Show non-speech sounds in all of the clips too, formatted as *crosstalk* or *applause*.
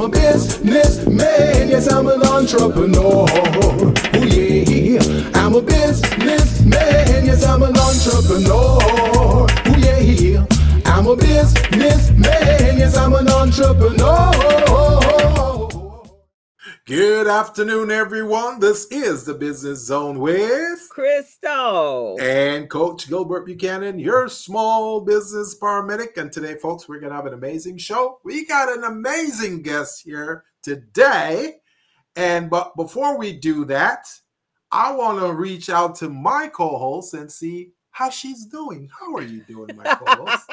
I'm a businessman, yes, I'm an entrepreneur. Afternoon, everyone. This is the Business Zone with Crystal and Coach Gilbert Buchanan, your small business paramedic. And today, folks, we're going to have an amazing show. We got an amazing guest here today. And but before we do that, I want to reach out to my co-host and see how she's doing. How are you doing, my co-host?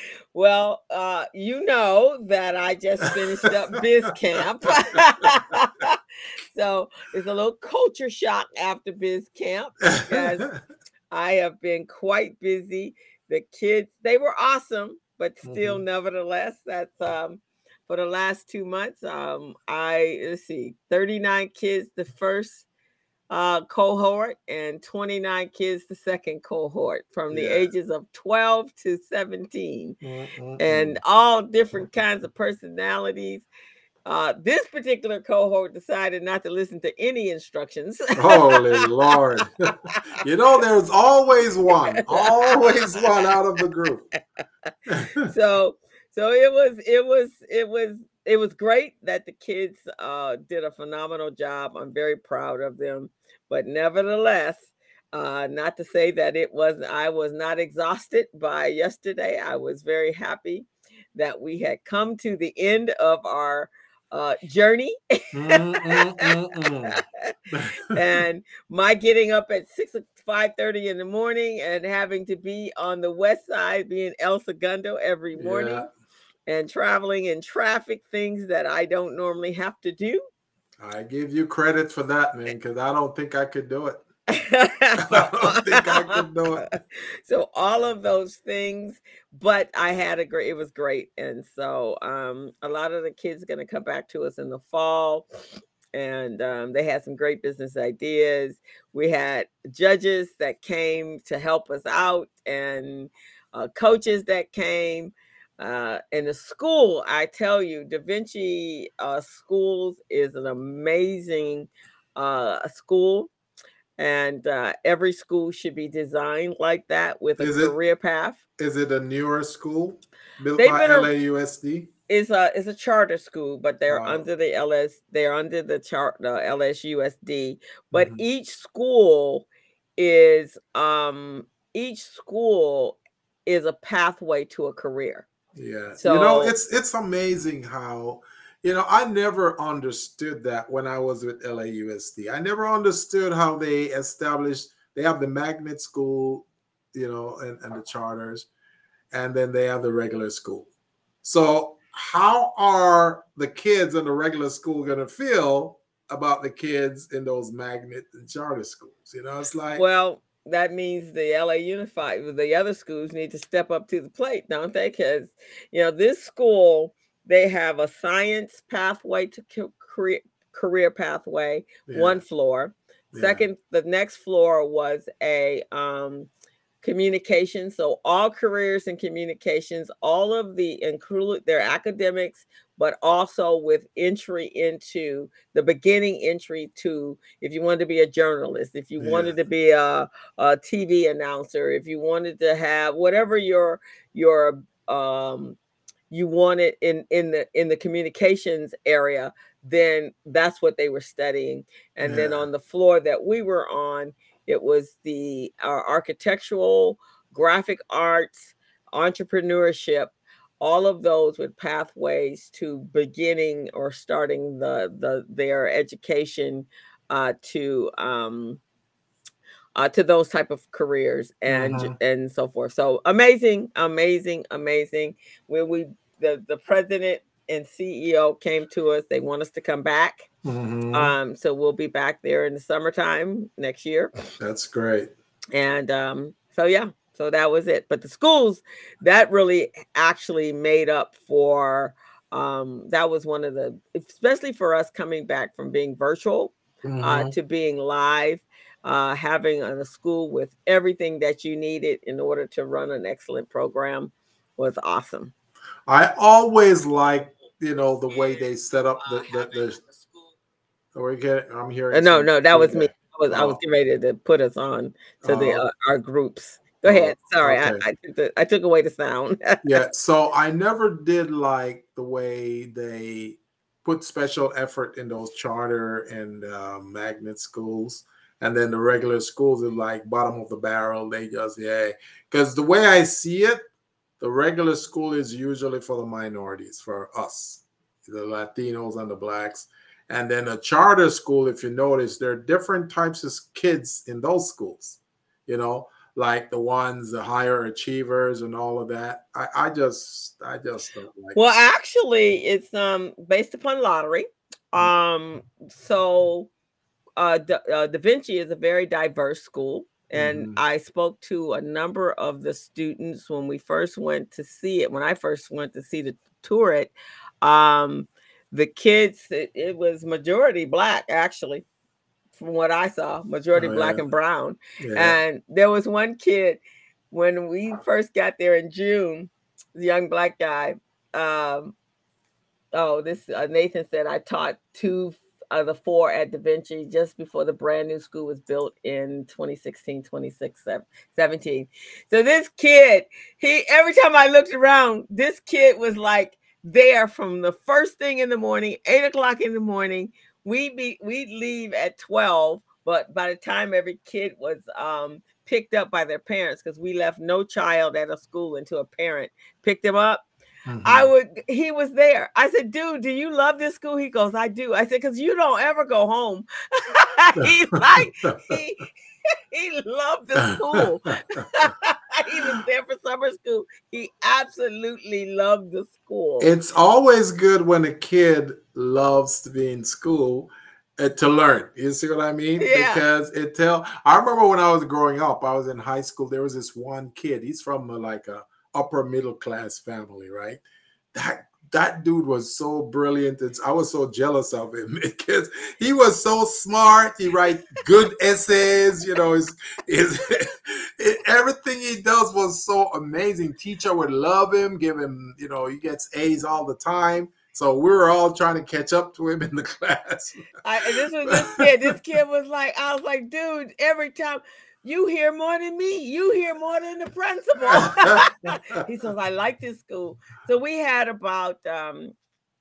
*laughs* well, uh, you know that I just finished up *laughs* biz camp. *laughs* so it's a little culture shock after biz camp because *laughs* I have been quite busy. The kids, they were awesome, but still, mm-hmm. nevertheless, that's um for the last two months. Um, I let's see, 39 kids the first uh, cohort and 29 kids the second cohort from the yeah. ages of 12 to 17 mm-hmm. and all different kinds of personalities uh, this particular cohort decided not to listen to any instructions. Holy Lord. *laughs* you know, *laughs* there's always one, always one out of the group. *laughs* so so it was it was it was it was great that the kids uh, did a phenomenal job. I'm very proud of them. But nevertheless, uh, not to say that it was, I was not exhausted by yesterday. I was very happy that we had come to the end of our uh, journey. mm, mm, mm, and my getting up at six five thirty in the morning and having to be on the west side, being El Segundo every morning, yeah. and traveling in traffic, things that I don't normally have to do. I give you credit for that, man, because I don't think I could do it. *laughs* I don't think I could do it. *laughs* So all of those things, but I had a great. It was great, and so um, a lot of the kids are going to come back to us in the fall, and um, they had some great business ideas. We had judges that came to help us out, and uh, coaches that came. Uh, in the school, I tell you, Da Vinci uh, Schools is an amazing uh, school, and uh, every school should be designed like that with a is career it, path. Is it a newer school built They've by LAUSD? It's a it's a charter school, but they're wow. under the LS. They're under the chart the LAUSD. But mm-hmm. each school is um each school is a pathway to a career. Yeah. So, you know, it's it's amazing how you know, I never understood that when I was with LAUSD. I never understood how they established they have the magnet school, you know, and, and the charters, and then they have the regular school. So how are the kids in the regular school gonna feel about the kids in those magnet and charter schools? You know, it's like well, that means the LA Unified, the other schools need to step up to the plate, don't they? Because you know this school, they have a science pathway to career career pathway, yeah. one floor. Yeah. Second, the next floor was a um, communication. So all careers in communications, all of the include their academics, but also with entry into the beginning entry to if you wanted to be a journalist, if you yeah. wanted to be a, a TV announcer, if you wanted to have whatever your your um you wanted in in the in the communications area then that's what they were studying and yeah. then on the floor that we were on it was the uh, architectural graphic arts entrepreneurship all of those with pathways to beginning or starting the the their education uh, to um, uh, to those type of careers and uh-huh. and so forth. So amazing, amazing, amazing. When we the the president and CEO came to us, they want us to come back. Mm-hmm. Um, so we'll be back there in the summertime next year. That's great. And um, so yeah, so that was it. But the schools that really actually made up for um, that was one of the especially for us coming back from being virtual uh, mm-hmm. uh, to being live uh, having a school with everything that you needed in order to run an excellent program was awesome i always like you know the way they set up the the, the, the we getting, I'm hearing uh, no no that was me I was oh. I was getting ready to put us on to the oh. uh, our groups go ahead oh, sorry okay. I, I, took the, I took away the sound *laughs* yeah so I never did like the way they put special effort in those charter and uh, magnet schools and then the regular schools are like bottom of the barrel they just yeah because the way i see it the regular school is usually for the minorities, for us, the Latinos and the blacks. And then a charter school, if you notice, there are different types of kids in those schools, you know, like the ones, the higher achievers and all of that. I, I just, I just don't like Well, actually, it's um based upon lottery. Mm. Um, so uh, da, uh, da Vinci is a very diverse school. And mm. I spoke to a number of the students when we first went to see it. When I first went to see the tour it, um, the kids, it, it, was majority black actually, from what I saw, majority oh, black and brown. Yeah. And there was one kid when we first got there in June, the young black guy. Um, oh, this uh, Nathan said I taught two of the four at Da Vinci just before the brand new school was built in 2016, 2017. So this kid, he every time I looked around, this kid was like there from the first thing in the morning, eight o'clock in the morning. We be we'd leave at 12, but by the time every kid was um picked up by their parents, because we left no child at a school until a parent picked them up Mm-hmm. I would, he was there. I said, dude, do you love this school? He goes, I do. I said, because you don't ever go home. *laughs* he like, he, *laughs* he loved the *laughs* school. *laughs* he was there for summer school. He absolutely loved the school. It's always good when a kid loves to be in school uh, to learn. You see what I mean? Yeah. Because it tell. I remember when I was growing up, I was in high school. There was this one kid. He's from a, like a upper middle class family, right? That that dude was so brilliant. It's, I was so jealous of him *laughs* because he was so smart. He write good essays. You know, his, his *laughs* everything he does was so amazing. Teacher would love him, give him. You know, he gets A's all the time. So we were all trying to catch up to him in the *laughs* class. I, this was this kid. This kid was like, I was like, dude, every time you hear more than me. You hear more than the principal. *laughs* he says, I like this school. So we had about um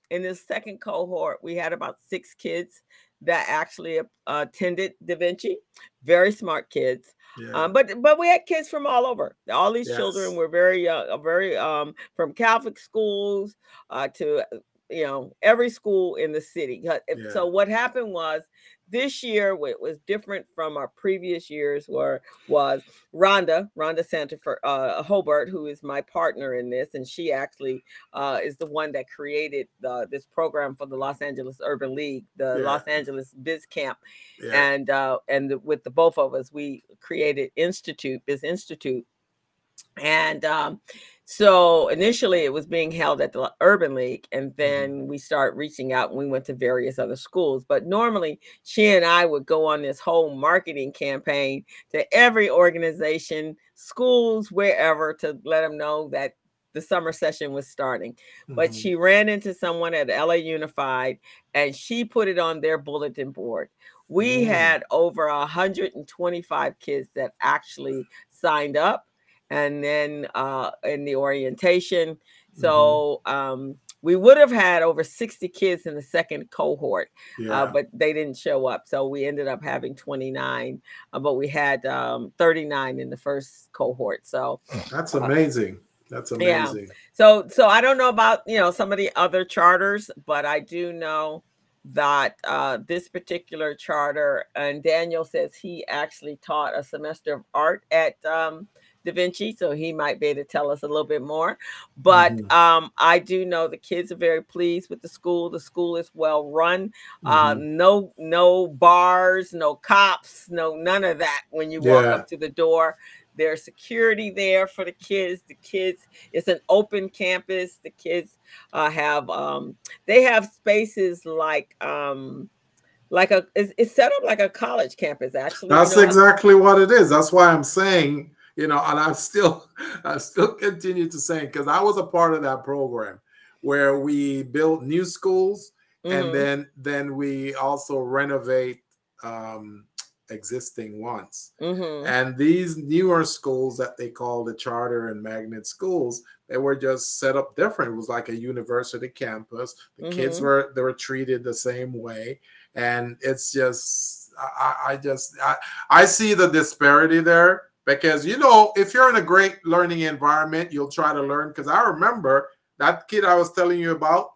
in this second cohort, we had about six kids that actually uh, attended Da Vinci. Very smart kids. Yeah. Um, but but we had kids from all over. All these yes. children were very uh, very um, from Catholic schools uh, to you know every school in the city. Yeah. So what happened was this year what was different from our previous years were was Rhonda, Rhonda Santa for uh, Hobart, who is my partner in this, and she actually uh, is the one that created the, this program for the Los Angeles Urban League, the yeah. Los Angeles Biz Camp, yeah. and uh, and the, with the both of us, we created Institute Biz Institute, and um, so initially it was being held at the Urban League, and mm-hmm. then we start reaching out and we went to various other schools. But normally she and I would go on this whole marketing campaign to every organization, schools, wherever to let them know that the summer session was starting. Mm-hmm. But she ran into someone at LA Unified and she put it on their bulletin board. We mm. had over 125 kids that actually signed up and then uh, in the orientation. Mm-hmm. So um, we would have had over 60 kids in the second cohort, uh, yeah. uh, but they didn't show up. So we ended up having 29, uh, but we had um, 39 in the first cohort. So that's uh, amazing. That's amazing. Yeah. So so I don't know about you know some of the other charters, but I do know that uh, this particular charter and Daniel says he actually taught a semester of art at um, Da Vinci, so he might be able to tell us a little bit more. But mm-hmm. um, I do know the kids are very pleased with the school. The school is well run. Uh, mm-hmm. Uh, no, no bars, no cops, no none of that. When you walk yeah. up to the door, there's security there for the kids. The kids, it's an open campus. The kids uh, have um, they have spaces like um, like a it's, it's, set up like a college campus actually that's you know? exactly what it is that's why i'm saying you know, and I still, *laughs* I still continue to say because I was a part of that program. where we built new schools Mhm. and then then we also renovate um, existing ones. Mhm. And these newer schools that they call the charter and magnet schools, they were just set up different. It was like a university campus. The kids Mhm. were they were treated the same way, and it's just I, I I just I, I see the disparity there because you know if you're in a great learning environment, you'll try to learn. Because I remember that kid I was telling you about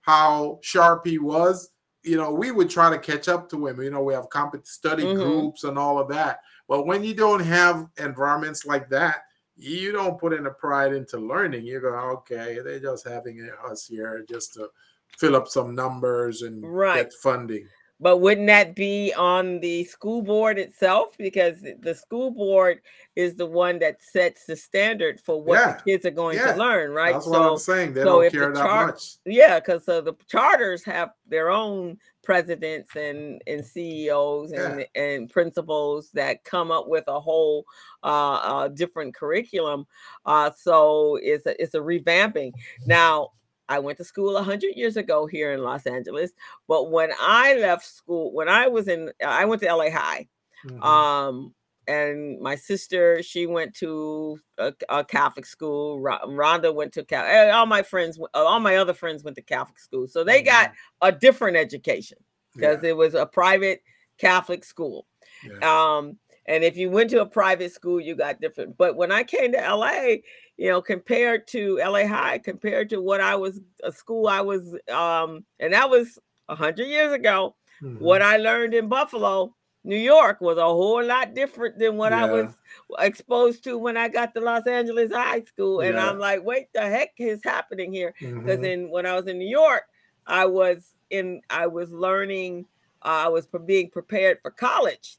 how sharp he was. You know, we would try to catch up to him. You know, we have compet study Mhm. groups and all of that. But when you don't have environments like that, you don't put in a pride into learning. You go, okay, they're just having us here just to fill up some numbers and Right. get funding. But wouldn't that be on the school board itself? Because the school board is the one that sets the standard for what Yeah, the kids are going yeah, to learn, right? That's what I'm So, saying. They so don't if the care that char- much. yeah, because so the charters have their own presidents and and CEOs and and principals that come up with a whole uh, uh different curriculum. Uh, so it's a it's a revamping now. I went to school 100 years ago here in Los Angeles, but when I left school, when I was in, I went to LA High. Mhm. Um, and my sister, she went to a, a Catholic school. Rhonda went to Cal. eh, All my friends, all my other friends went to Catholic school, so they got a different education because yeah, it was a private Catholic school. yeah. Um, and if you went to a private school, you got different. But when I came to LA, you know, compared to LA High, compared to what I was a school I was, um, and that was a hundred years ago. Mhm. What I learned in Buffalo, New York, was a whole lot different than what I was exposed to when I got to Los Angeles High School. And Yeah. I'm like, wait, the heck is happening here? because Mhm. in when I was in New York, I was in I was learning, uh, I was being prepared for college.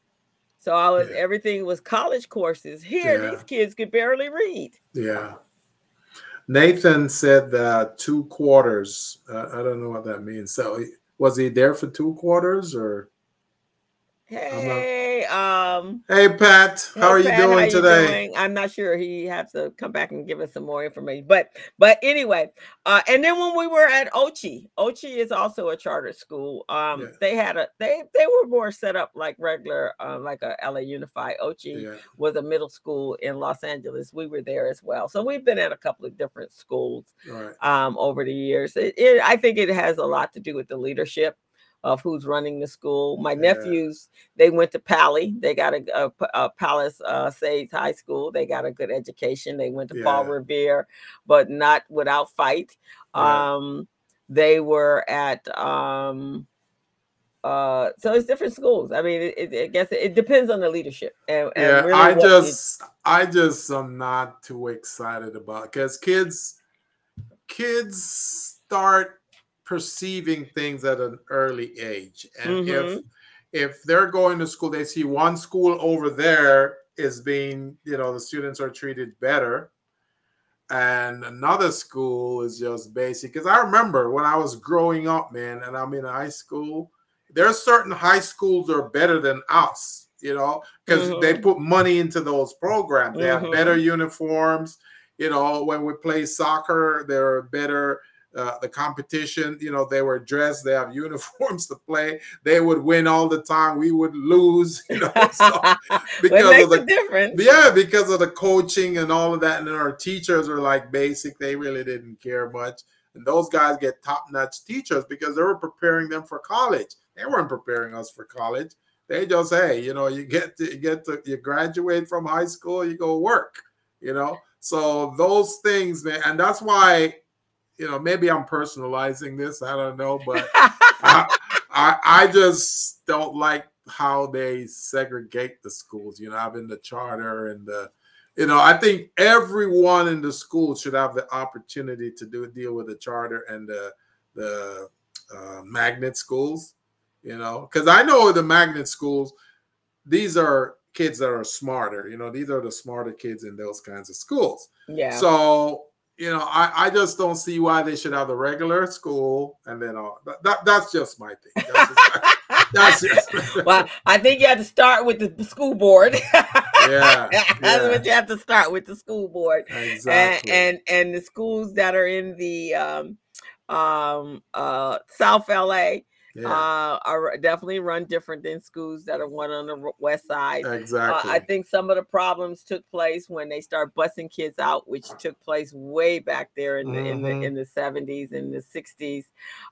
So I was Yeah. everything was college courses. Here, Yeah. these kids could barely read. Yeah. Nathan said that two quarters. Uh, I don't know what that means. So he- was he there for two quarters or? Hey, um, Hey Pat, how hey, are you Pat, doing today? doing? I'm not sure. He has to come back and give us some more information. But but anyway, uh, and then when we were at Ochi, Ochi is also a charter school. Um, Yeah. they had a they they were more set up like regular, uh, like a LA Unified. Ochi Yeah. was a middle school in Los Angeles. We were there as well. So we've been at a couple of different schools right. um, over the years. It, it, I think it has a lot to do with the leadership of who's running the school. My Yeah. nephews, they went to Pali. They got a Palace uh, Sage High School. They got a good education. They went to Paul Revere, but not without fight. Right. Um, they were at um, uh, so it's different schools. I mean, it, it, I guess it, it depends on the leadership. And, and Yeah, really I just I just am not too excited about because kids kids start perceiving things at an early age. And if Mhm. if they're going to school, they see one school over there is being, you know, the students are treated better. And another school is just basic. Because I remember when I was growing up, man, and I'm in high school, there are certain high schools that are better than us, you know, because they Mhm. put money into those programs. They have Mhm. better uniforms. You know, when we play soccer, they're better. Uh, the competition, you know, they were dressed. They have *laughs* uniforms to play. They would win all the time. We would lose, *laughs* you know. So, *laughs* because of the difference? yeah, because of the coaching and all of that, and then our teachers were like basic. They really didn't care much, and those guys get top notch teachers because they were preparing them for college. They weren't preparing us for college. They just hey, you know, you get to you get to you graduate from high school, you go work, you know. So those things, man, and that's why, you know, maybe I'm personalizing this. I don't know, but *laughs* I, I I just don't like how they segregate the schools. You know, having the charter and the, you know, I think everyone in the school should have the opportunity to do deal with the charter and the the uh, magnet schools. You know, because I know the magnet schools, these are kids that are smarter. You know, these are the smarter kids in those kinds of schools. yeah. So you know, I, I just don't see why they should have the regular school and then all that, that that's just my thing. That's just, that's just well, I think you have to start with the school board. *laughs* Yeah, That's yeah. what you have to start with the school board exactly. and, and and the schools that are in the um um uh South LA yeah, uh are definitely run different than schools that are one on the west side. Uh, exactly. I think some of the problems took place when they start busing kids out, which took place way back there in the in the Mhm. in the seventies and the sixties,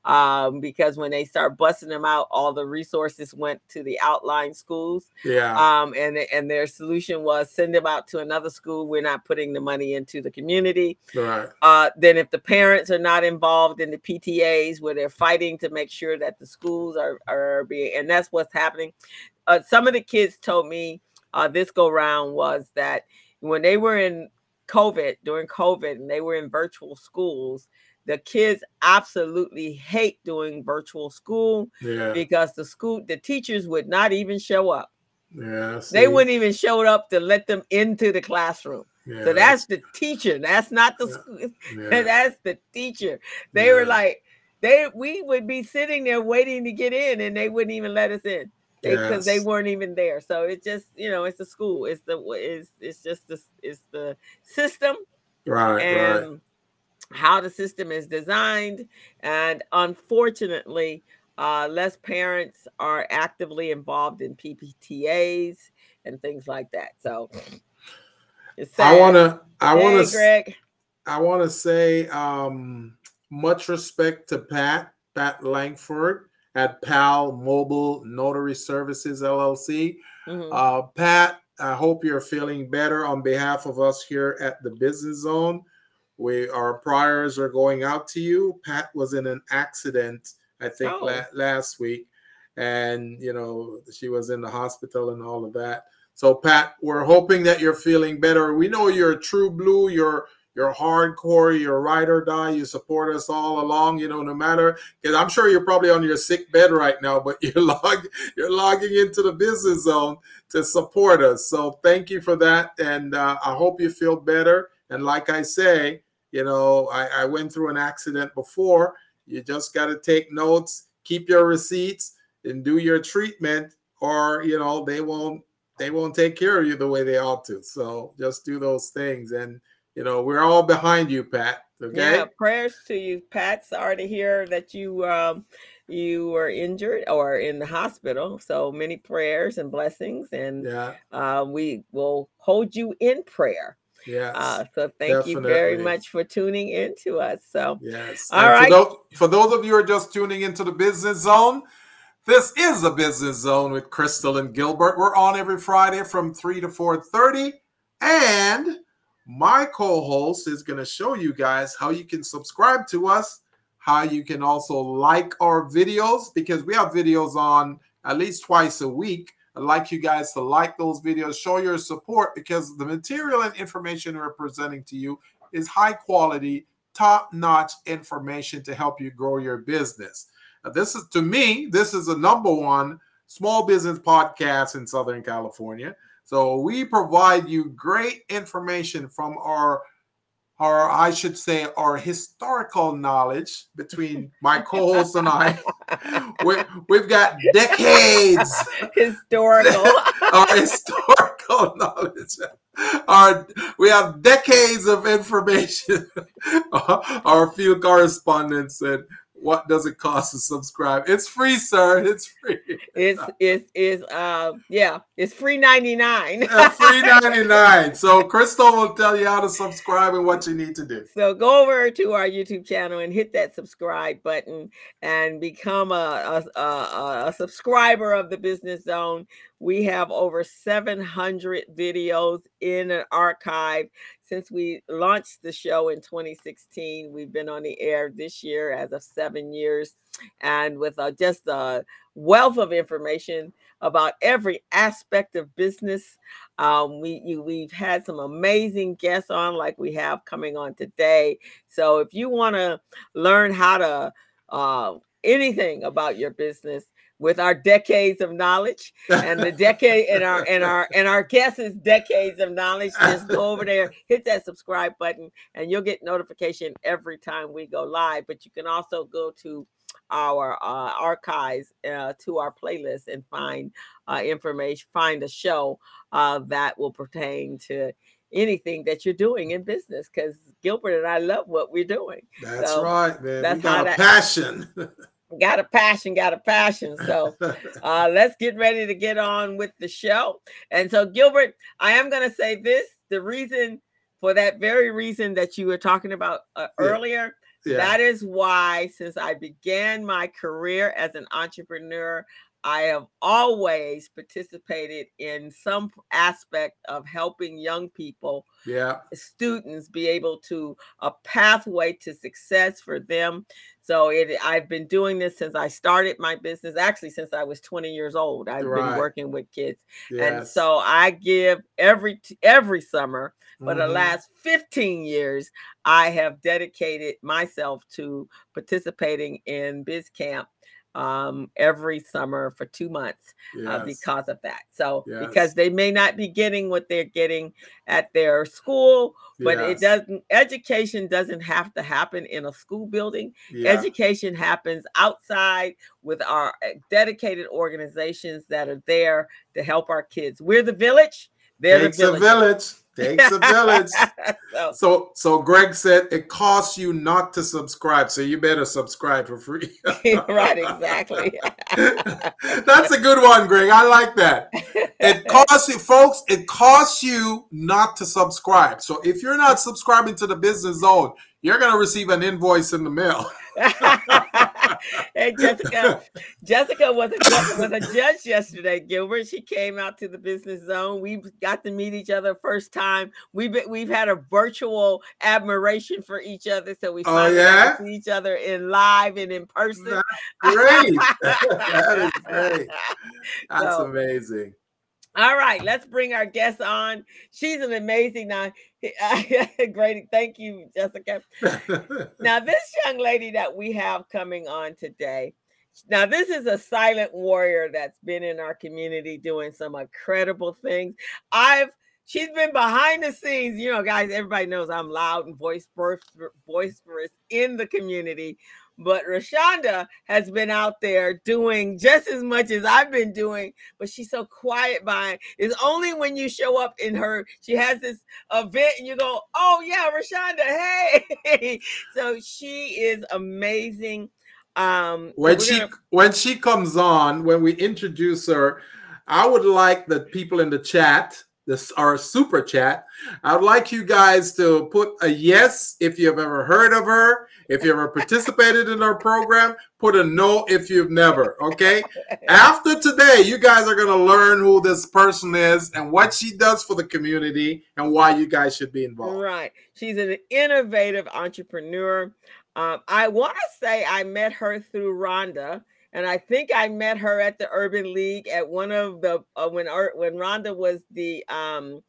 um, because when they start busing them out, all the resources went to the outlying schools, yeah, um, and and their solution was send them out to another school. We're not putting the money into the community. right. Uh, then if the parents are not involved in the PTAs where they're fighting to make sure that the schools are are being and that's what's happening. Uh, some of the kids told me uh, this go round was that when they were in COVID during COVID and they were in virtual schools, the kids absolutely hate doing virtual school Yeah, because the school the teachers would not even show up. yeah. They wouldn't even show up to let them into the classroom. Yeah, So that's the teacher. That's not the Yeah. school. *laughs* yeah, That's the teacher. They were like, they we would be sitting there waiting to get in, and they wouldn't even let us in because they weren't even there. So it just, you know, it's the school. It's the it's it's just the it's the system right, right. and how the system is designed. And unfortunately, uh, less parents are actively involved in PPTAs and things like that. So it's. I wanna, I Hey, wanna, Greg. I wanna say, um, much respect to Pat, Pat Langford at PAL Mobile Notary Services LLC. Mhm. Uh, Pat, I hope you're feeling better on behalf of us here at the Business Zone. We our priors are going out to you. Pat was in an accident, I think, Oh. la- last week, and you know she was in the hospital and all of that. So, Pat, we're hoping that you're feeling better. We know you're a true blue. You're you're hardcore. You're ride or die. You support us all along. You know, no matter because I'm sure you're probably on your sick bed right now, but *laughs* you're log you're logging into the business zone to support us. So thank you for that, and uh, I hope you feel better. And like I say, you know, I, I went through an accident before. You just got to take notes, keep your receipts, and do your treatment, or you know they won't they won't take care of you the way they ought to. So just do those things, and you know we're all behind you, Pat. Okay. Yeah, prayers to you, Pat. Sorry to hear that you um you were injured or in the hospital. So many prayers and blessings, and Yeah. uh, we will hold you in prayer. Yes. Uh, so thank you very much for tuning in to us. So Yes. All right. For those, for those of you who are just tuning into the business zone, this is the business zone with Crystal and Gilbert. We're on every Friday from 3 to 4:30. And my co-host is going to show you guys how you can subscribe to us, how you can also like our videos, because we have videos on at least twice a week. I'd like you guys to like those videos, show your support because the material and information we're presenting to you is high quality, top notch information to help you grow your business. Now, this is to me, this is a number one small business podcast in Southern California. So we provide you great information from our our I should say our historical knowledge between *laughs* my co-host and I. *laughs* We, we've got decades historical. *laughs* our historical knowledge. Our we have decades of information. our field correspondence and what does it cost to subscribe? It's free, sir. It's free. it's it's is uh yeah, it's free ninety nine. Yeah, free 99. So Crystal will tell you how to subscribe and what you need to do. So go over to our YouTube channel and hit that subscribe button and become a, a, a, a subscriber of the Business Zone. We have over 700 videos in an archive since we launched the show in 2016. We've been on the air this year as of seven years, and with uh, just a wealth of information about every aspect of business. Um, we you, we've had some amazing guests on, like we have coming on today. So if you want to learn how to uh, anything about your business with our decades of knowledge and the decade and our and our and our guests' decades of knowledge, just go over there, hit that subscribe button, and you'll get notification every time we go live. But you can also go to our uh, archives uh, to our playlist and find uh, information, find a show uh, that will pertain to anything that you're doing in business. Because Gilbert and I love what we're doing. That's so right, man. That's we got a that, passion. *laughs* got a passion, got a passion. So *laughs* uh, let's get ready to get on with the show. And so, Gilbert, I am going to say this: the reason for that very reason that you were talking about uh, yeah. earlier. Yeah. That is why, since I began my career as an entrepreneur, I have always participated in some aspect of helping young people, yeah, students be able to a pathway to success for them. So it I've been doing this since I started my business, actually since I was 20 years old. I've right. been working with kids. Yes. And so I give every every summer for mm-hmm. the last 15 years I have dedicated myself to participating in biz camp um, every summer for two months uh, yes. uh, because of that. So yes. because they may not be getting what they're getting at their school, but yes. it doesn't. Education doesn't have to happen in a school building. Yeah. Education happens outside with our eh, dedicated organizations that are there to help our kids. We're the village. They're Takes the village. a village. Takes a village. *laughs* so, so, so Greg said it costs you not to subscribe, so you better subscribe for free. *laughs* right, exactly. *laughs* That's a good one, Greg. I like that. It costs you, folks. It costs you not to subscribe. So if you're not subscribing to the Business Zone, you're going to receive an invoice in the mail. hey Jessica, *laughs* Jessica was a was a judge yesterday. Gilbert, she came out to the business zone. We got to meet each other first time. We've been, we've had a virtual admiration for each other, so we oh, yeah? see each other in live and in person. That's great. *laughs* that is great. *laughs* That's so, amazing. All right, let's bring our guest on. She's an amazing now. Great, thank you, Jessica. now, this young lady that we have coming on today. Now, this is a silent warrior that's been in our community doing some incredible things. I've she's been behind the scenes. You know, guys, everybody knows I'm loud and voice boisterous in the community. But Rashunda has been out there doing just as much as I've been doing, but she's so quiet by it's only when you show up in her, she has this event and you go, Oh yeah, Rashunda, hey. *laughs* so she is amazing. Um when she gonna... when she comes on, when we introduce her, I would like the people in the chat this our super chat. I'd like you guys to put a yes if you've ever heard of her. If you ever participated in our program, put a no if you've never. Okay. *laughs* After today, you guys are gonna learn who this person is and what she does for the community and why you guys should be involved. Right. She's an innovative entrepreneur. Um, I want to say I met her through Rhonda and I think I met her at the Urban League at one of the uh, when when Rhonda was the um,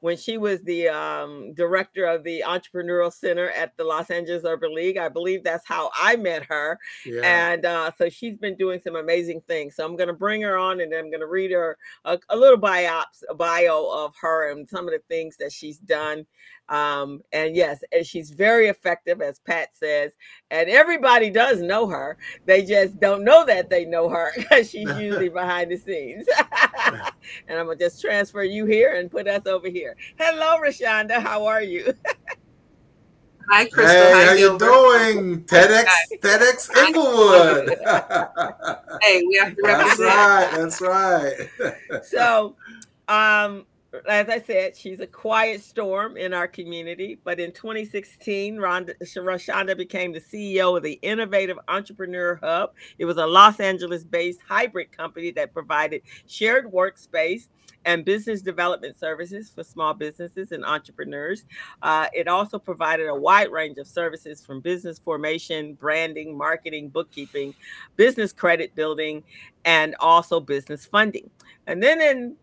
when she was the um, director of the Entrepreneurial Center at the Los Angeles Urban League. I believe that's how I met her. Yeah. And uh, so she's been doing some amazing things. So I'm going to bring her on and I'm going to read her a, a little biops, bio of her and some of the things that she's done um, and yes, and she's very effective, as Pat says. And everybody does know her. They just don't know that they know her *laughs* because she's *laughs* usually behind the scenes. *laughs* *laughs* and I'm gonna just transfer you here and put us over here. Hello, Rashunda. How are you? *laughs* Hi, Crystal. Hey, Hi, how you doing? *laughs* TEDx, TEDx Inglewood. hey, we have to represent. That's right. That's right. so, um, as I said, she's a quiet storm in our community. But in 2016, Rhonda, Rashunda became the CEO of the Innovative Entrepreneur Hub. It was a Los Angeles based hybrid company that provided shared workspace and business development services for small businesses and entrepreneurs. Uh, it also provided a wide range of services from business formation, branding, marketing, bookkeeping, business credit building, and also business funding. And then in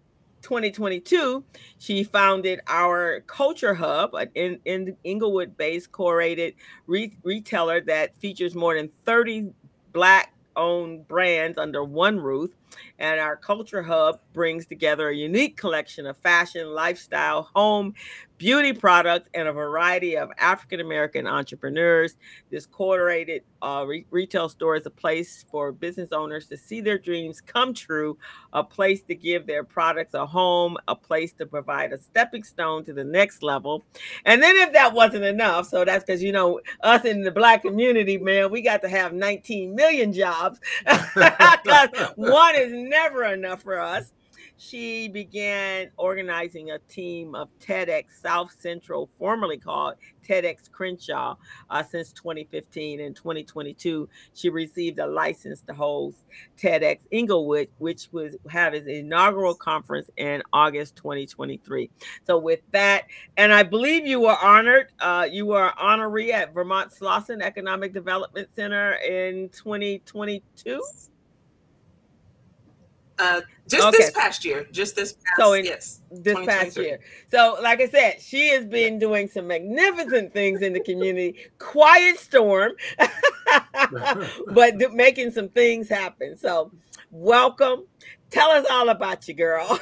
2022, she founded our Culture Hub, an in, in Inglewood based curated re- retailer that features more than 30 Black owned brands under one roof. And our Culture Hub brings together a unique collection of fashion, lifestyle, home, beauty products, and a variety of African American entrepreneurs. This curated uh, re- retail store is a place for business owners to see their dreams come true, a place to give their products a home, a place to provide a stepping stone to the next level. And then, if that wasn't enough, so that's because you know us in the black community, man, we got to have 19 million jobs. *laughs* Because *laughs* one is never enough for us she began organizing a team of TEDx South Central, formerly called TEDx Crenshaw, uh, since 2015. In 2022, she received a license to host TEDx Inglewood, which was have its inaugural conference in August 2023. So, with that, and I believe you were honored. Uh, you were honoree at Vermont Slauson Economic Development Center in 2022. Uh, just okay. this past year, just this past, so in, yes, this past year. So, like I said, she has been doing some magnificent things in the community. Quiet storm, *laughs* but making some things happen. So, welcome. Tell us all about you, girl.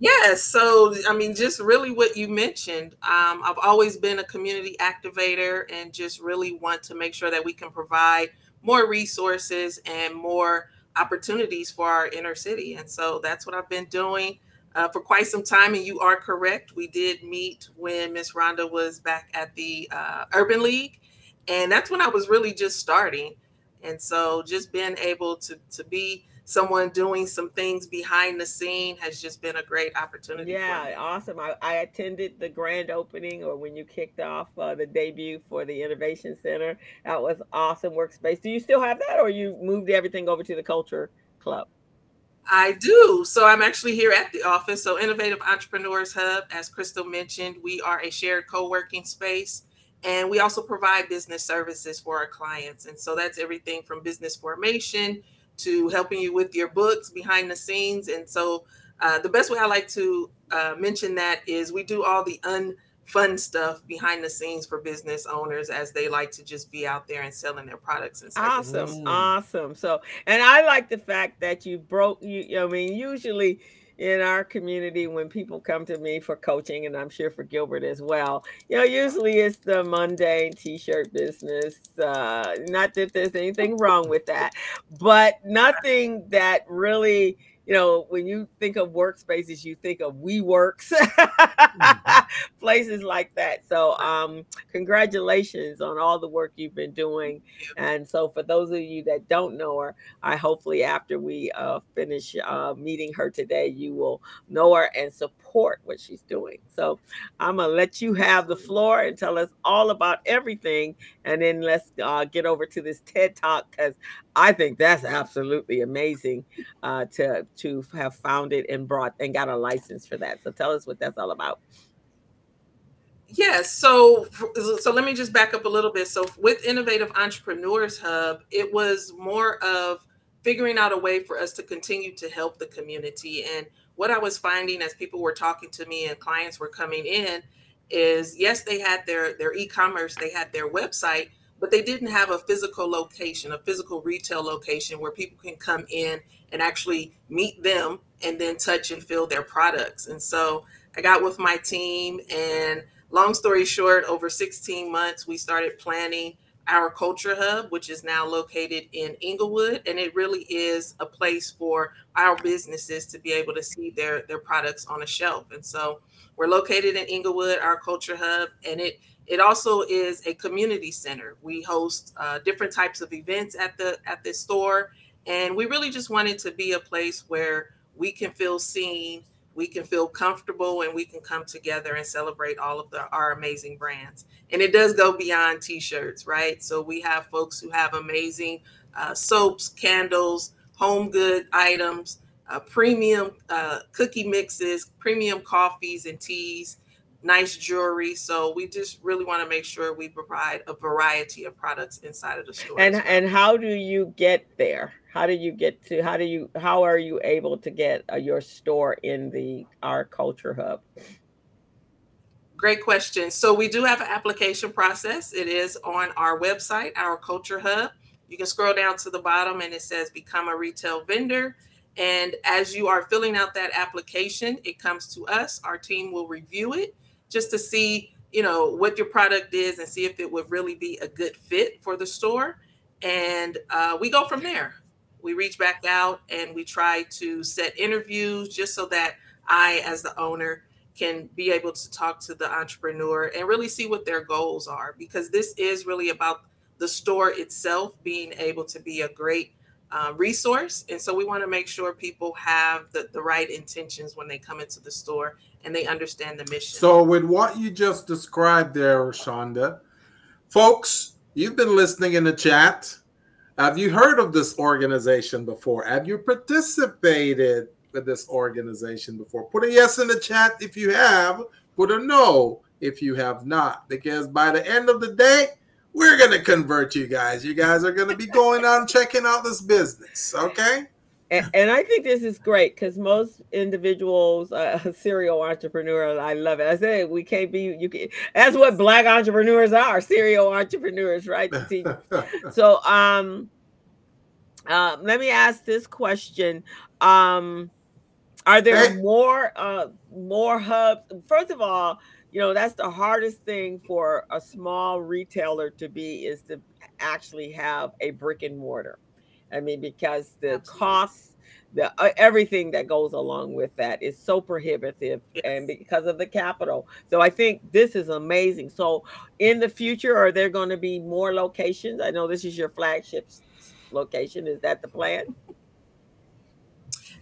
Yes. So, I mean, just really what you mentioned. Um, I've always been a community activator and just really want to make sure that we can provide more resources and more opportunities for our inner city. And so that's what I've been doing uh, for quite some time. And you are correct. We did meet when Miss Rhonda was back at the uh, Urban League. And that's when I was really just starting. And so just being able to, to be someone doing some things behind the scene has just been a great opportunity. Yeah, awesome. I, I, attended the grand opening or when you kicked off uh, the debut for the Innovation Center. That was awesome workspace. Do you still have that or you moved everything over to the Culture Club? I do. So I'm actually here at the office. So Innovative Entrepreneurs Hub, as Crystal mentioned, we are a shared co-working space. And we also provide business services for our clients. And so that's everything from business formation to helping you with your books behind the scenes. And so uh, the best way I like to uh, mention that is we do all the unfun stuff behind the scenes for business owners as they like to just be out there and selling their products and awesome awesome so and i like the fact that you broke you i mean usually in our community when people come to me for coaching and i'm sure for gilbert as well. You know usually it's the mundane t-shirt business uh, not that there's anything wrong with that but nothing that really you know, when you think of workspaces, you think of WeWorks, mm-hmm. *laughs* places like that. So, um, congratulations on all the work you've been doing. And so, for those of you that don't know her, I hopefully after we uh, finish uh, meeting her today, you will know her and support what she's doing. So, I'm gonna let you have the floor and tell us all about everything, and then let's uh, get over to this TED Talk because I think that's absolutely amazing uh, to to have founded and brought and got a license for that. So tell us what that's all about. Yes. So so let me just back up a little bit. So with Innovative Entrepreneurs Hub, it was more of figuring out a way for us to continue to help the community. And what I was finding as people were talking to me and clients were coming in is yes, they had their their e-commerce, they had their website, but they didn't have a physical location, a physical retail location where people can come in and actually meet them and then touch and feel their products. And so I got with my team, and long story short, over 16 months, we started planning our culture hub, which is now located in Inglewood, and it really is a place for our businesses to be able to see their their products on a shelf. And so we're located in Inglewood, our culture hub, and it it also is a community center. We host uh, different types of events at the at this store, and we really just wanted to be a place where we can feel seen, we can feel comfortable, and we can come together and celebrate all of the, our amazing brands. And it does go beyond t-shirts, right? So we have folks who have amazing uh, soaps, candles, home good items, uh, premium uh, cookie mixes, premium coffees and teas nice jewelry. So we just really want to make sure we provide a variety of products inside of the store. And well. and how do you get there? How do you get to? How do you? How are you able to get uh, your store in the our culture hub? Great question. So we do have an application process. It is on our website, our culture hub. You can scroll down to the bottom and it says become a retail vendor. And as you are filling out that application, it comes to us. Our team will review it just to see, you know, what your product is and see if it would really be a good fit for the store. And uh, we go from there. We reach back out and we try to set interviews just so that I, as the owner, can be able to talk to the entrepreneur and really see what their goals are because this is really about the store itself being able to be a great uh, resource. And so we want to make sure people have the, the right intentions when they come into the store and they understand the mission. So, with what you just described there, Shonda, folks, you've been listening in the chat. Have you heard of this organization before? Have you participated with this organization before? Put a yes in the chat if you have, put a no if you have not, because by the end of the day, we're going to convert you guys. You guys are going to be going on checking out this business, okay? And, and I think this is great because most individuals, uh, *laughs* serial entrepreneurs, I love it. I say we can't be. You can. That's what black entrepreneurs are, serial entrepreneurs, right? *laughs* so, um, uh, let me ask this question: um, Are there more, uh, more hubs? First of all, you know that's the hardest thing for a small retailer to be is to actually have a brick and mortar. I mean because the Absolutely. costs the uh, everything that goes along with that is so prohibitive yes. and because of the capital. So i think this is amazing. So in the future are there going to be more locations? I know this is your flagship location. Is that the plan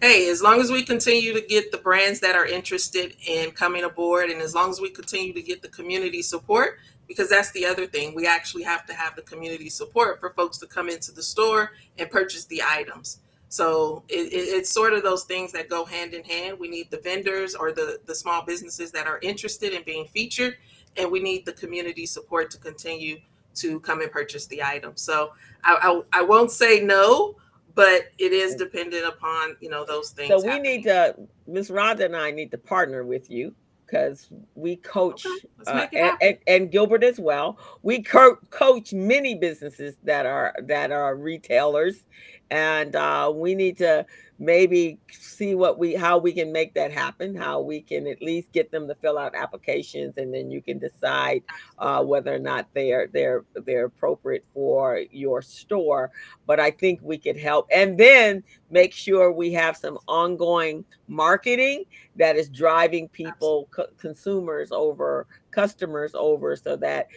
hey, as long as we continue to get the brands that are interested in coming aboard, and as long as we continue to get the community support, because that's the other thing, we actually have to have the community support for folks to come into the store and purchase the items. So it, it, it's sort of those things that go hand in hand. We need the vendors or the, the small businesses that are interested in being featured, and we need the community support to continue to come and purchase the items. So I, I, I won't say no, but it is dependent upon you know those things. So we happening. need to, Miss Rhonda and I need to partner with you because we coach okay, uh, and, and, and, Gilbert as well. We co- coach many businesses that are that are retailers, and uh, we need to maybe see what we how we can make that happen how we can at least get them to fill out applications and then you can decide uh, whether or not they're they're they're appropriate for your store. But i think we could help and then make sure we have some ongoing marketing that is driving people co- consumers over customers over so that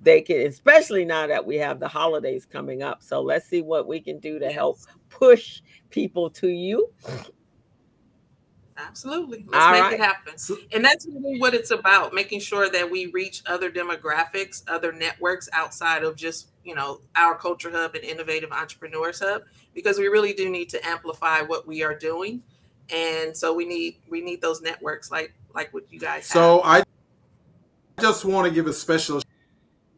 they can especially now that we have the holidays coming up so let's see what we can do to help push people to you. Absolutely. Let's All make right. it happen. And that's really what it's about, making sure that we reach other demographics, other networks outside of just, you know, our culture hub and innovative entrepreneurs hub, because we really do need to amplify what we are doing. And so we need we need those networks like like what you guys So have. I just want to give a special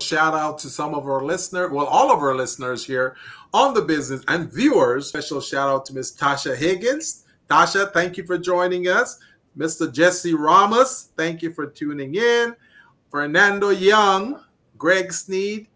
shout out to some of our listeners, well, all of our listeners here on the business and viewers. Special shout out to Miss Tasha Higgins. Tasha, thank you for joining us. Mr. Jesse Ramos, thank you for tuning in. Fernando Young, Greg Sneed,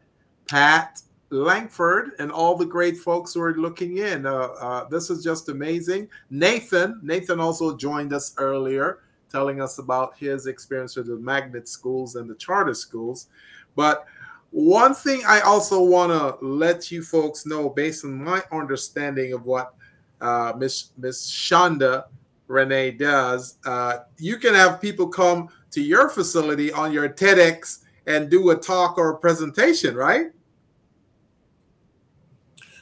Pat Langford, and all the great folks who are looking in. Uh, uh, this is just amazing. Nathan, Nathan also joined us earlier, telling us about his experience with the magnet schools and the charter schools. But one thing I also want to let you folks know, based on my understanding of what uh, Miss Miss Shonda Rene does, uh, you can have people come to your facility on your TEDx and do a talk or a presentation, right?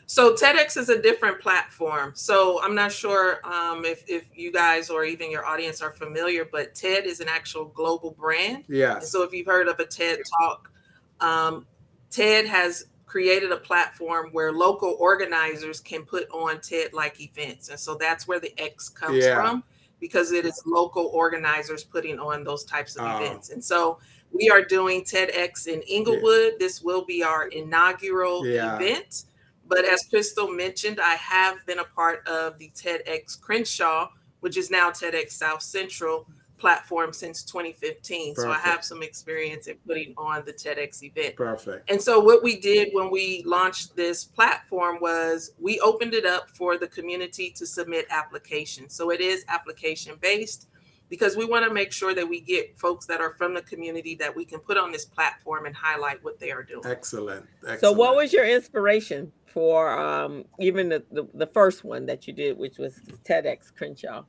So TEDx is a different platform. So I'm not sure um, if, if you guys or even your audience are familiar, but TED is an actual global brand. Yeah. So if you've heard of a TED talk, um, TED has created a platform where local organizers can put on TED like events. And so that's where the X comes yeah. from because it is local organizers putting on those types of oh. events. And so we are doing TEDx in Inglewood. Yeah. This will be our inaugural yeah. event. But as Crystal mentioned, I have been a part of the TEDx Crenshaw, which is now TEDx South Central platform since 2015. Perfect. So I have some experience in putting on the TEDx event. Perfect. And so what we did when we launched this platform was we opened it up for the community to submit applications. So it is application based because we want to make sure that we get folks that are from the community that we can put on this platform and highlight what they are doing. Excellent. Excellent. So what was your inspiration for um, even the, the, the first one that you did, which was TEDx Crenshaw?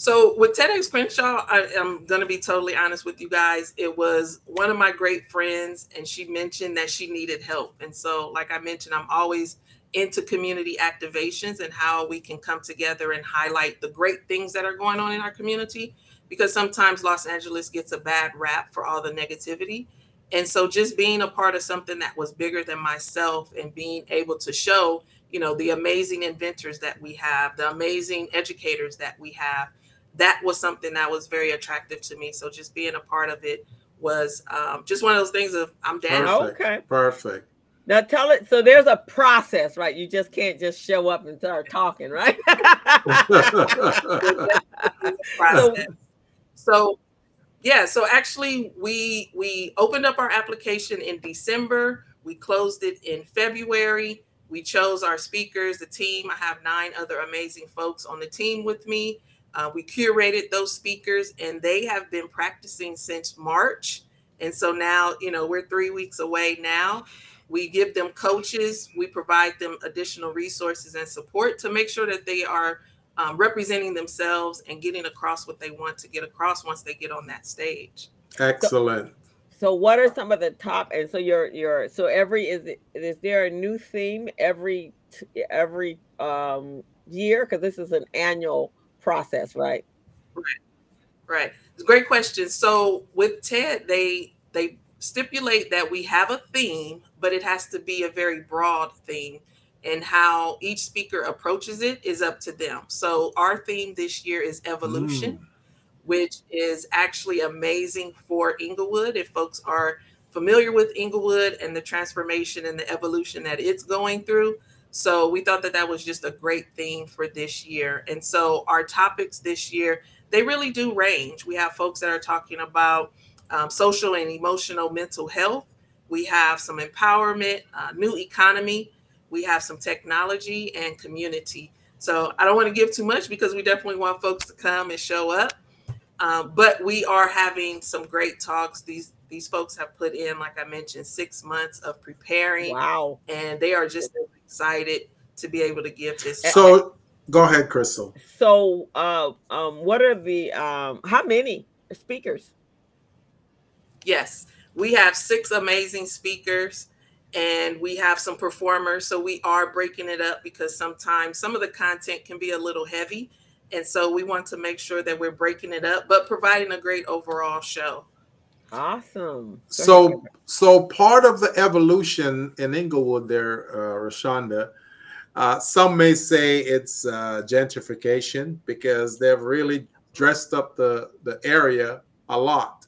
So with TEDx Crenshaw, I, am going to be totally honest with you guys. It was one of my great friends, and she mentioned that she needed help. And so, like I mentioned, I'm always into community activations and how we can come together and highlight the great things that are going on in our community. Because sometimes Los Angeles gets a bad rap for all the negativity. And so, just being a part of something that was bigger than myself and being able to show, you know, the amazing inventors that we have, the amazing educators that we have that was something that was very attractive to me. So just being a part of it was um, just one of those things of I'm down. Perfect. Okay. Perfect. Now tell it. So there's a process, right? You just can't just show up and start talking, right? *laughs* so, so yeah. So actually, we we opened up our application in December. We closed it in February. We chose our speakers, the team. I have nine other amazing folks on the team with me. Uh, we curated those speakers and they have been practicing since March. And so now, you know, we're three weeks away now. We give them coaches, we provide them additional resources and support to make sure that they are um, representing themselves and getting across what they want to get across once they get on that stage. Excellent. So, so what are some of the top and so you're you're so every is it is there a new theme every every um year because this is an annual process, right? Right. Right. Great question. So with TED, they they stipulate that we have a theme, but it has to be a very broad theme. And how each speaker approaches it is up to them. So our theme this year is evolution, mm. which is actually amazing for Inglewood. If folks are familiar with Inglewood and the transformation and the evolution that it's going through, so we thought that that was just a great theme for this year. And so our topics this year, they really do range. We have folks that are talking about um, social and emotional mental health. We have some empowerment, uh, new economy. We have some technology and community. So I don't want to give too much because we definitely want folks to come and show up. Um, but we are having some great talks. These these folks have put in, like I mentioned, six months of preparing. Wow! And they are just excited to be able to give this. So go ahead, Crystal. So, uh, um, what are the um, how many speakers? Yes, we have six amazing speakers and we have some performers. So we are breaking it up because sometimes some of the content can be a little heavy. And so we want to make sure that we're breaking it up, but providing a great overall show. Awesome. so, so part of the evolution in Inglewood, there, uh, Rashunda. Uh, some may say it's uh, gentrification because they've really dressed up the the area a lot.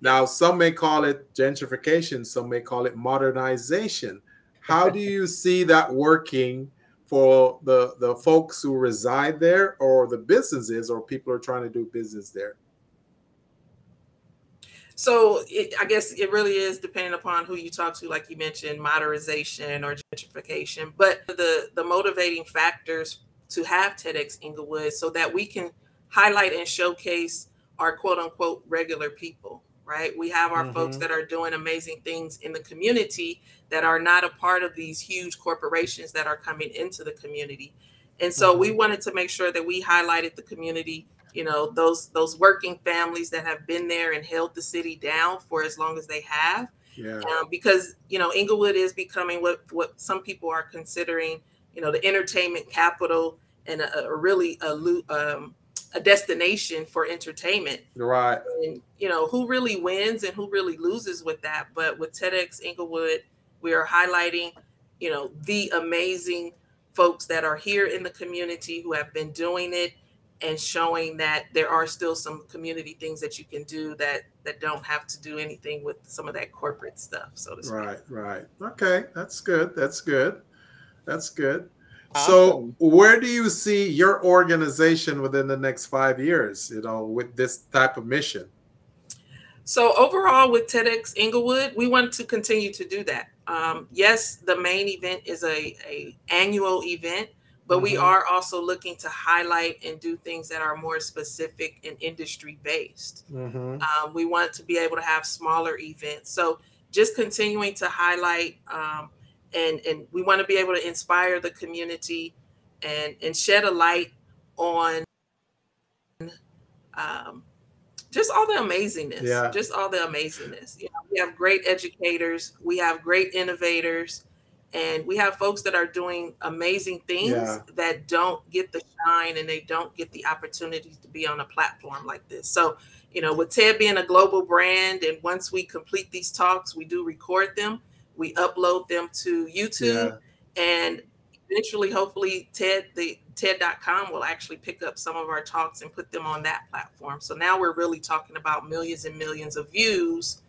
Now, some may call it gentrification. Some may call it modernization. How do you *laughs* see that working for the the folks who reside there, or the businesses, or people who are trying to do business there? So it, I guess it really is depending upon who you talk to, like you mentioned, modernization or gentrification. But the the motivating factors to have TEDx Inglewood so that we can highlight and showcase our quote unquote regular people, right? We have our mm-hmm. folks that are doing amazing things in the community that are not a part of these huge corporations that are coming into the community. And so mm-hmm. we wanted to make sure that we highlighted the community you know those those working families that have been there and held the city down for as long as they have. Yeah. Um, because you know Inglewood is becoming what what some people are considering you know the entertainment capital and a, a really a um, a destination for entertainment. Right. And you know who really wins and who really loses with that. But with TEDx Inglewood we are highlighting you know the amazing folks that are here in the community who have been doing it and showing that there are still some community things that you can do that that don't have to do anything with some of that corporate stuff so to speak right right okay that's good that's good that's good So, where do you see your organization within the next five years? You know, with this type of mission. So overall, with TEDx Inglewood, we want to continue to do that. Um, yes, the main event is a, a annual event, but mm-hmm. we are also looking to highlight and do things that are more specific and industry based. Mm-hmm. Um, we want to be able to have smaller events. So just continuing to highlight um, and and we want to be able to inspire the community and and shed a light on um, just all the amazingness yeah. just all the amazingness you know, we have great educators we have great innovators and we have folks that are doing amazing things yeah. that don't get the shine and they don't get the opportunity to be on a platform like this so you know with ted being a global brand and once we complete these talks we do record them we upload them to YouTube, yeah. and eventually, hopefully, TED the TED.com will actually pick up some of our talks and put them on that platform. So now we're really talking about millions and millions of views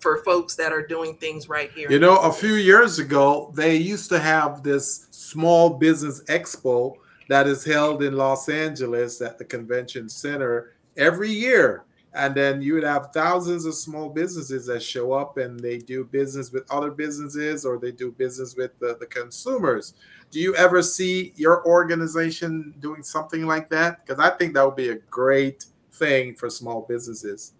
for folks that are doing things right here. You know, a few years ago, they used to have this small business expo that is held in Los Angeles at the convention center every year. And then you would have thousands of small businesses that show up and they do business with other businesses or they do business with the, the consumers. Do you ever see your organization doing something like that? Because i think that would be a great thing for small businesses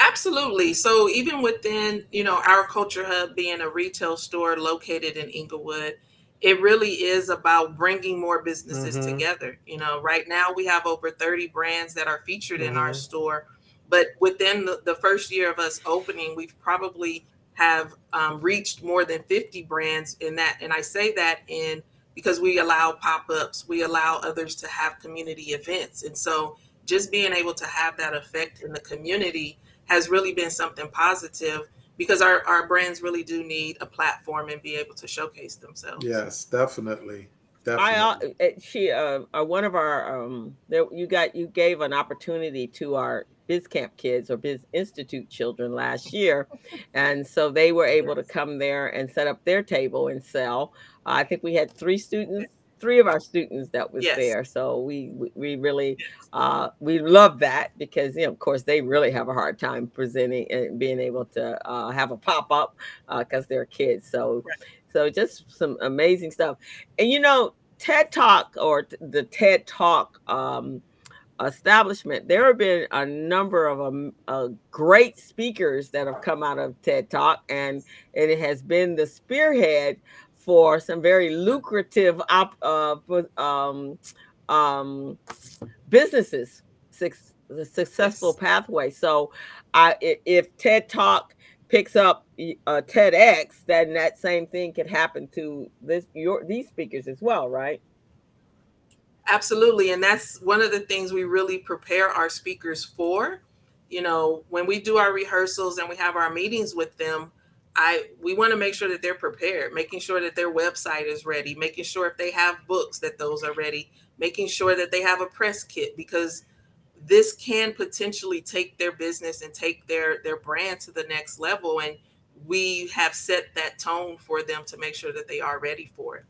absolutely so even within you know our culture hub being a retail store located in inglewood it really is about bringing more businesses mm-hmm. together. You know, right now we have over 30 brands that are featured mm-hmm. in our mm-hmm. store, but within the, the, first year of us opening, we've probably have um, reached more than 50 brands in that. And I say that in because we allow pop-ups, we allow others to have community events. And so just being able to have that effect in the community has really been something positive because our, our brands really do need a platform and be able to showcase themselves. Yes, definitely. Definitely. I uh, she uh, uh, one of our um there you got you gave an opportunity to our biz camp kids or biz institute children last year and so they were able to come there and set up their table and sell uh, i think we had three students three of our students that was yes. there. So we we really uh, we love that because you know of course they really have a hard time presenting and being able to uh, have a pop up because uh, they're kids. So right. so just some amazing stuff. And you know TED Talk or the TED Talk. Um, establishment there have been a number of um, uh, great speakers that have come out of ted talk and, and it has been the spearhead for some very lucrative op, uh, um, um, businesses, the successful yes. pathway. So, I if TED Talk picks up uh, TEDx, then that same thing could happen to this your these speakers as well, right? Absolutely, and that's one of the things we really prepare our speakers for. You know, when we do our rehearsals and we have our meetings with them, I we want to make sure that they're prepared, making sure that their website is ready, making sure if they have books that those are ready, making sure that they have a press kit because this can potentially take their business and take their their brand to the next level and we have set that tone for them to make sure that they are ready for it.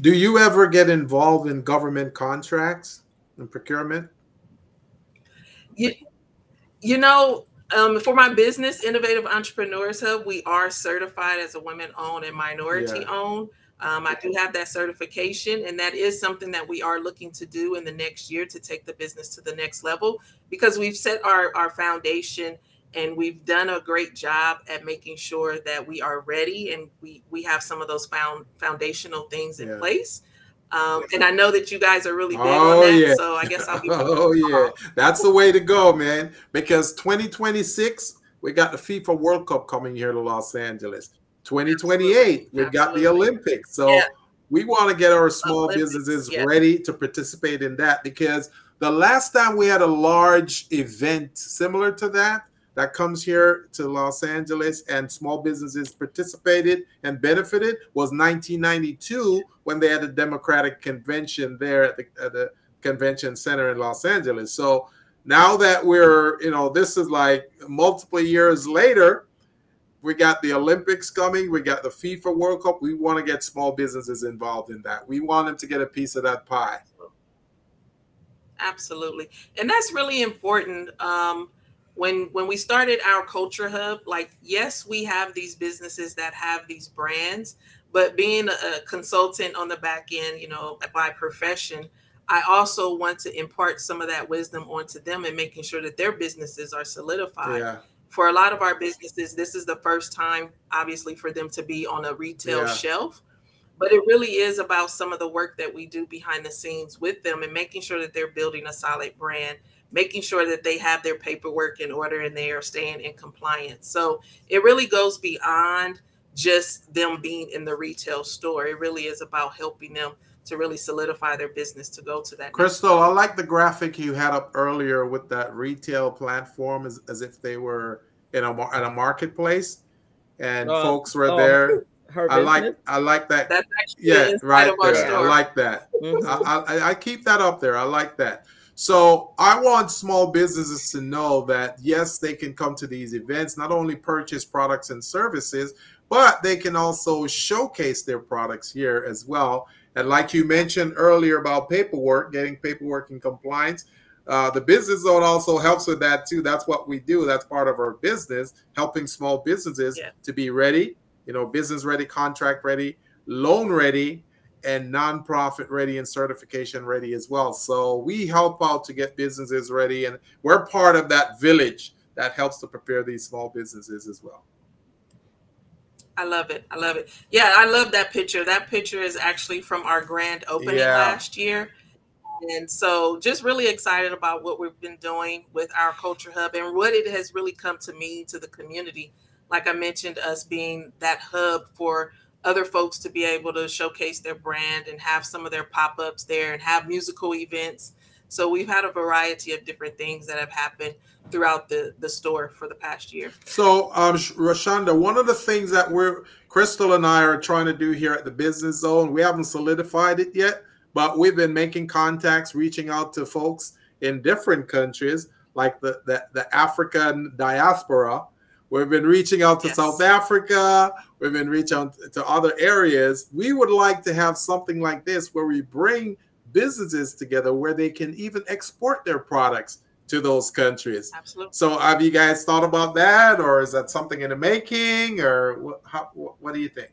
Do you ever get involved in government contracts and procurement? You, you know, um, for my business, Innovative Entrepreneurs Hub, we are certified as a women owned and minority yeah. owned. Um, I do have that certification, and that is something that we are looking to do in the next year to take the business to the next level because we've set our, our foundation and we've done a great job at making sure that we are ready and we, we have some of those found foundational things in yeah. place. Um, and I know that you guys are really big oh, on that. Yeah. So I guess I'll be. *laughs* oh, yeah. That's the way to go, man. Because 2026, we got the FIFA World Cup coming here to Los Angeles. 2028, we've got the Olympics. So yeah. we want to get our small Olympics, businesses yeah. ready to participate in that because the last time we had a large event similar to that, that comes here to Los Angeles and small businesses participated and benefited was 1992 when they had a Democratic convention there at the, at the convention center in Los Angeles. So now that we're, you know, this is like multiple years later, we got the Olympics coming, we got the FIFA World Cup. We want to get small businesses involved in that. We want them to get a piece of that pie. Absolutely, and that's really important. Um, when when we started our culture hub, like yes, we have these businesses that have these brands, but being a consultant on the back end, you know, by profession, I also want to impart some of that wisdom onto them and making sure that their businesses are solidified. Yeah. For a lot of our businesses, this is the first time, obviously, for them to be on a retail yeah. shelf. But it really is about some of the work that we do behind the scenes with them and making sure that they're building a solid brand, making sure that they have their paperwork in order and they are staying in compliance. So it really goes beyond just them being in the retail store. It really is about helping them to really solidify their business to go to that. Crystal, I like the graphic you had up earlier with that retail platform as, as if they were in a at a marketplace and uh, folks were oh, there. *laughs* I like I like that. That's actually yeah, right there. I like that. Mm-hmm. I, I, I keep that up there. I like that. So I want small businesses to know that yes, they can come to these events, not only purchase products and services, but they can also showcase their products here as well. And like you mentioned earlier about paperwork, getting paperwork in compliance, uh, the business zone also helps with that too. That's what we do. That's part of our business, helping small businesses yeah. to be ready, you know, business ready, contract ready, loan ready, and nonprofit ready and certification ready as well. So we help out to get businesses ready, and we're part of that village that helps to prepare these small businesses as well. I love it. I love it. Yeah, I love that picture. That picture is actually from our grand opening yeah. last year. And so just really excited about what we've been doing with our culture hub and what it has really come to mean to the community. Like I mentioned, us being that hub for other folks to be able to showcase their brand and have some of their pop-ups there and have musical events. So we've had a variety of different things that have happened throughout the the store for the past year. So, um, Rashunda, one of the things that we're Crystal and I are trying to do here at the Business Zone, we haven't solidified it yet, but we've been making contacts, reaching out to folks in different countries, like the the, the African diaspora. We've been reaching out to yes. South Africa. We've been reaching out to other areas. We would like to have something like this where we bring businesses together where they can even export their products to those countries. Absolutely. So, have you guys thought about that, or is that something in the making, or what, how, what do you think?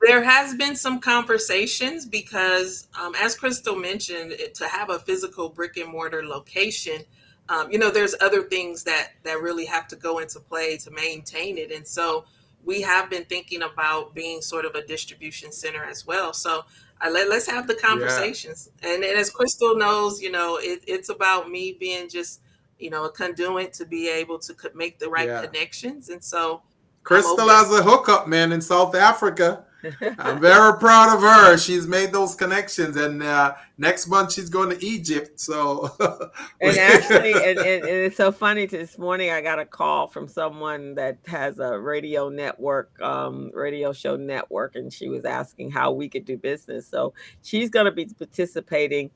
There has been some conversations because, um, as Crystal mentioned, it, to have a physical brick and mortar location, um, you know, there's other things that that really have to go into play to maintain it, and so we have been thinking about being sort of a distribution center as well. So I let, let's have the conversations. Yeah. And, and, as Crystal knows, you know, it, it's about me being just, you know, a conduit to be able to make the right yeah. connections. And so Crystal has a hookup, man, in South Africa. I'm very proud of her. She's made those connections, and uh, next month she's going to Egypt. So, *laughs* and actually, and, and, and, it's so funny. This morning, I got a call from someone that has a radio network, um, radio show network, and she was asking how we could do business. So she's going to be participating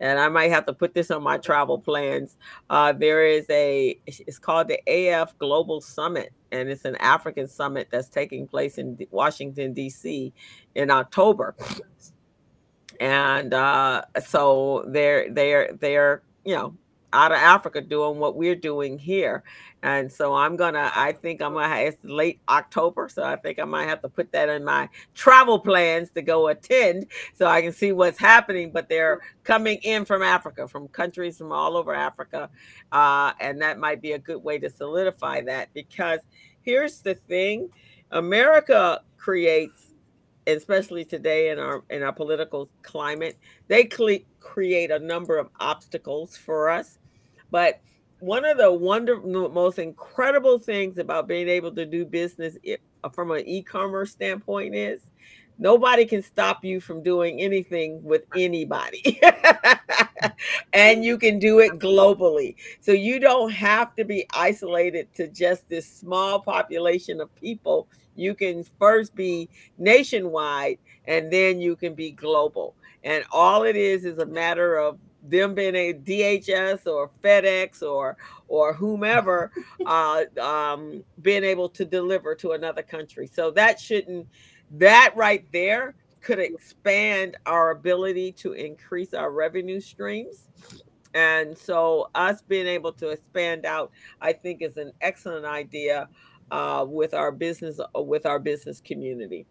and I might have to put this on my travel plans. Uh, there is a, it's called the AF Global Summit, and it's an African summit that's taking place in Washington, D.C. in October. And uh, so they're, they're, they're, you know, out of Africa doing what we're doing here. And so I'm gonna, I think I'm gonna, it's late October. So I think I might have to put that in my travel plans to go attend so I can see what's happening. But they're coming in from Africa, from countries from all over Africa. Uh, and that might be a good way to solidify that because here's the thing America creates especially today in our in our political climate they create a number of obstacles for us. But one of the wonder most incredible things about being able to do business from an e-commerce standpoint is nobody can stop you from doing anything with anybody. *laughs* And you can do it globally. So you don't have to be isolated to just this small population of people you can first be nationwide and then you can be global and all it is is a matter of them being a DHL or FedEx or or whomever *laughs* uh, um, being able to deliver to another country. So that shouldn't that right there could expand our ability to increase our revenue streams. And so us being able to expand out, I think is an excellent idea uh, with our business with our business community.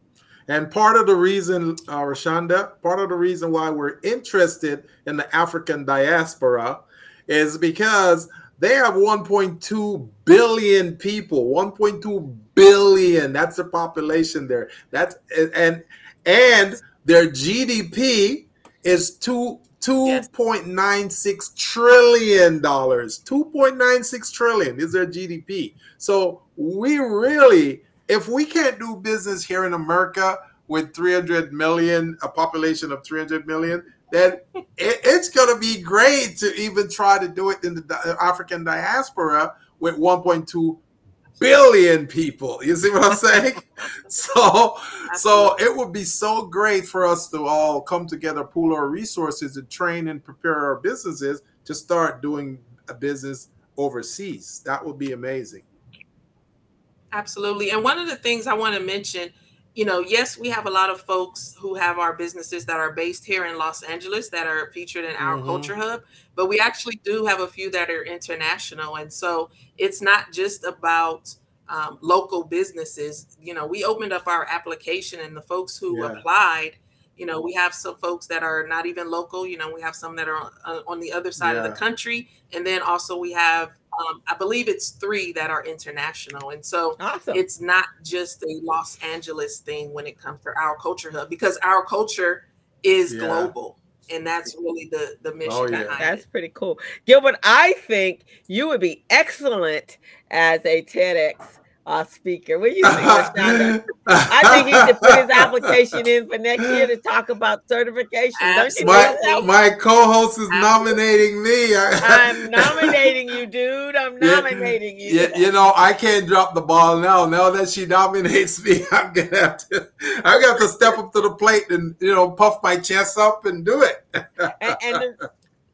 And part of the reason, uh, Rashunda, part of the reason why we're interested in the African diaspora is because they have 1.2 billion people. 1.2 billion. That's the population there. That's and and their GDP is two two point nine six trillion dollars. Two point nine six trillion is their GDP. So we really if we can't do business here in America with 300 million, a population of 300 million, then *laughs* it, it's going to be great to even try to do it in the African diaspora with 1.2 billion people. You see what I'm saying? *laughs* so, so it would be so great for us to all come together, pool our resources, and train and prepare our businesses to start doing a business overseas. That would be amazing. Absolutely. And one of the things I want to mention, you know, yes, we have a lot of folks who have our businesses that are based here in Los Angeles that are featured in our mm-hmm. culture hub, but we actually do have a few that are international. And so it's not just about um, local businesses. You know, we opened up our application and the folks who yeah. applied, you know, we have some folks that are not even local. You know, we have some that are on, uh, on the other side yeah. of the country. And then also we have um, I believe it's three that are international. And so awesome. it's not just a Los Angeles thing when it comes to our culture hub because our culture is yeah. global. And that's really the, the mission oh, yeah. That's it. pretty cool. Gilbert, I think you would be excellent as a TEDx uh, speaker. What do you think, I think he should put his application in for next year to talk about certification. Don't you my, my co-host is nominating me. I'm *laughs* nominating you, dude. I'm nominating you. Yeah, you know, I can't drop the ball now. Now that she nominates me, *laughs* I'm gonna have to. I'm gonna have to step up to the plate and you know puff my chest up and do it. and, and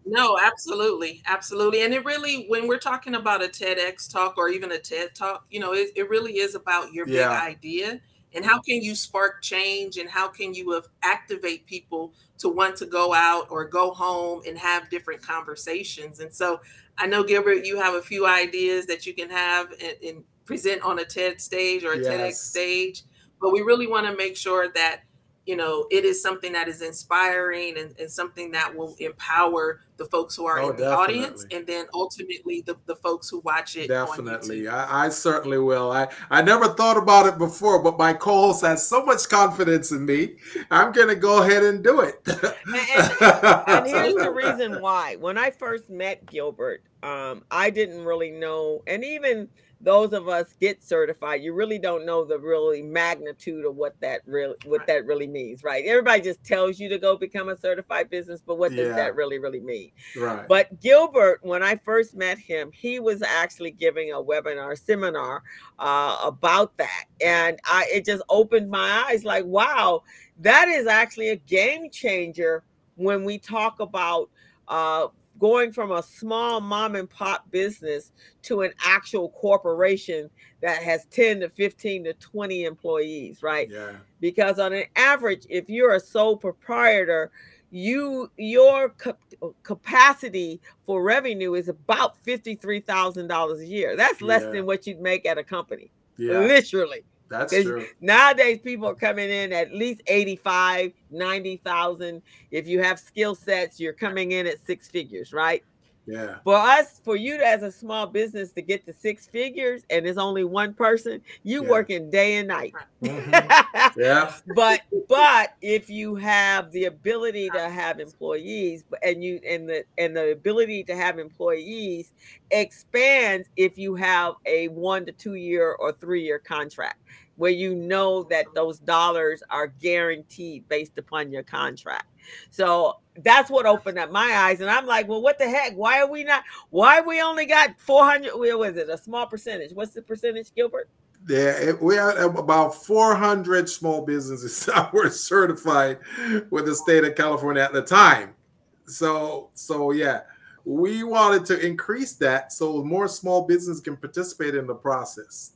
no, absolutely. Absolutely. And it really, when we're talking about a TEDx talk or even a TED talk, you know, it, it really is about your yeah. big idea and how can you spark change and how can you activate people to want to go out or go home and have different conversations. And so I know, Gilbert, you have a few ideas that you can have and, and present on a TED stage or a yes. TEDx stage, but we really want to make sure that you know, it is something that is inspiring and, and something that will empower the folks who are oh, in the definitely. audience and then ultimately the, the folks who watch it. Definitely. I, I, certainly will. I, I never thought about it before, but my co-host has so much confidence in me. I'm going to go ahead and do it. and, and, *laughs* and, here's the reason why. When I first met Gilbert, um, I didn't really know, and even – those of us get certified, you really don't know the really magnitude of what that really what that really means, right? Everybody just tells you to go become a certified business, but what does that really really mean? Right. But Gilbert, when I first met him, he was actually giving a webinar seminar uh, about that, and I it just opened my eyes, like, wow, that is actually a game changer when we talk about uh, going from a small mom and pop business to an actual corporation that has 10 to 15 to 20 employees, right? Yeah. Because on an average, if you're a sole proprietor, you your capacity for revenue is about $53,000 a year. That's less yeah. than what you'd make at a company. Yeah. Literally. That's true. Nowadays, people are coming in at least 85, 90,000. If you have skill sets, you're coming in at six figures, right? Yeah. For us, for you as a small business to get to six figures and it's only one person, you yeah. working day and night. Mm-hmm. *laughs* yeah. but but if you have the ability to have employees and you and the and the ability to have employees expands if you have a one to two year or three year contract where you know that those dollars are guaranteed based upon your contract. So that's what opened up my eyes. And I'm like, well, what the heck? Why are we not? Why we only got 400? Where was it? A small percentage. What's the percentage, Gilbert? Yeah, we had about 400 small businesses *laughs* that were certified with the state of California at the time. So so yeah, we wanted to increase that so more small business can participate in the process.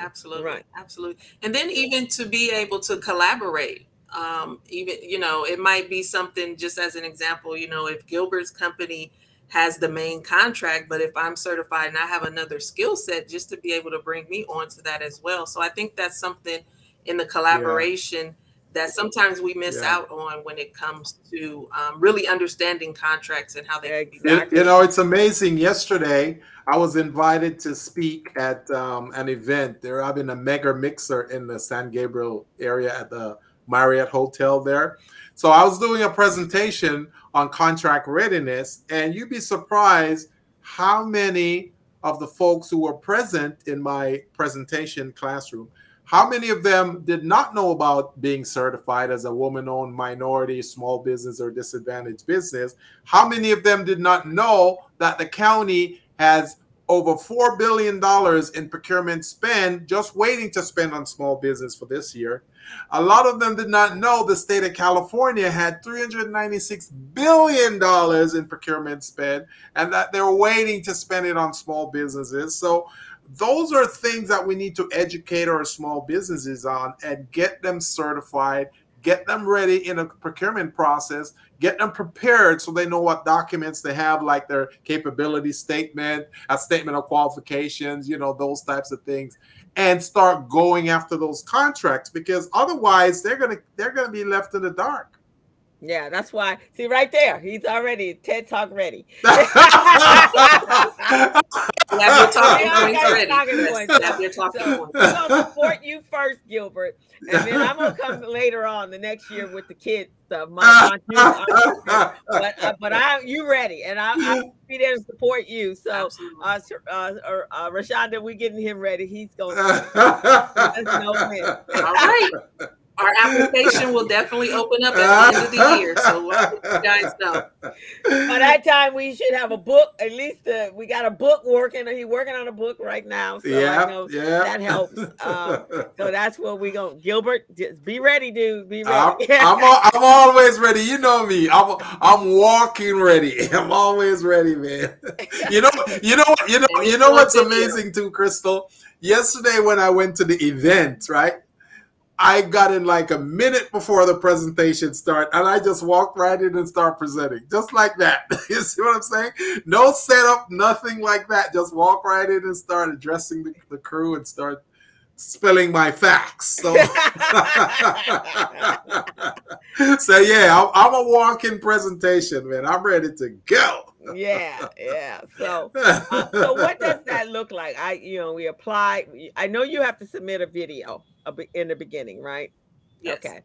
Absolutely. Right. Absolutely. And then even to be able to collaborate. Um, even you know, it might be something just as an example, you know, if Gilbert's company has the main contract, but if I'm certified and I have another skill set, just to be able to bring me onto that as well. So I think that's something in the collaboration. That sometimes we miss yeah. out on when it comes to um, really understanding contracts and how they exactly. you know it's amazing yesterday i was invited to speak at um, an event they're having a mega mixer in the san gabriel area at the marriott hotel there so i was doing a presentation on contract readiness and you'd be surprised how many of the folks who were present in my presentation classroom how many of them did not know about being certified as a woman owned minority, small business, or disadvantaged business? How many of them did not know that the county has over $4 billion in procurement spend just waiting to spend on small business for this year? A lot of them did not know the state of California had $396 billion in procurement spend and that they're waiting to spend it on small businesses. So those are things that we need to educate our small businesses on and get them certified, get them ready in a procurement process, get them prepared so they know what documents they have, like their capability statement, a statement of qualifications, you know, those types of things, and start going after those contracts because otherwise they're gonna they're gonna be left in the dark. Yeah, that's why. See, right there, he's already TED Talk ready. *laughs* *laughs* Have your talking points ready. Talking points. Have your talking so, points. I'm gonna support you first, Gilbert, and then I'm gonna come later on the next year with the kids stuff. My, my but uh, but I you ready, and I, I'll *laughs* be there to support you. So, uh, uh, uh, Rashunda, we getting him ready. He's going. to All right our application will definitely open up at the end of the year. So you guys know. By that time, we should have a book. At least uh, we got a book working. He's working on a book right now. So yeah, yeah. that helps. Um, so that's what we go. Gilbert, just be ready, dude. Be ready. I'm, *laughs* I'm, I'm, always ready. You know me. I'm I'm walking ready. *laughs* I'm always ready, man. *laughs* You know, you know, you know, you know what's amazing too, Crystal. Yesterday when I went to the event, right? I got in like a minute before the presentation start, and I just walked right in and start presenting, just like that. *laughs* you see what I'm saying? No setup, nothing like that. Just walk right in and start addressing the, the crew and start spilling my facts. So, *laughs* so yeah, I'm, I'm a walking presentation, man. I'm ready to go. Yeah, yeah. So, uh, so what does *laughs* that look like? I, you know, we apply. I know you have to submit a video in the beginning, right? Yes. Okay.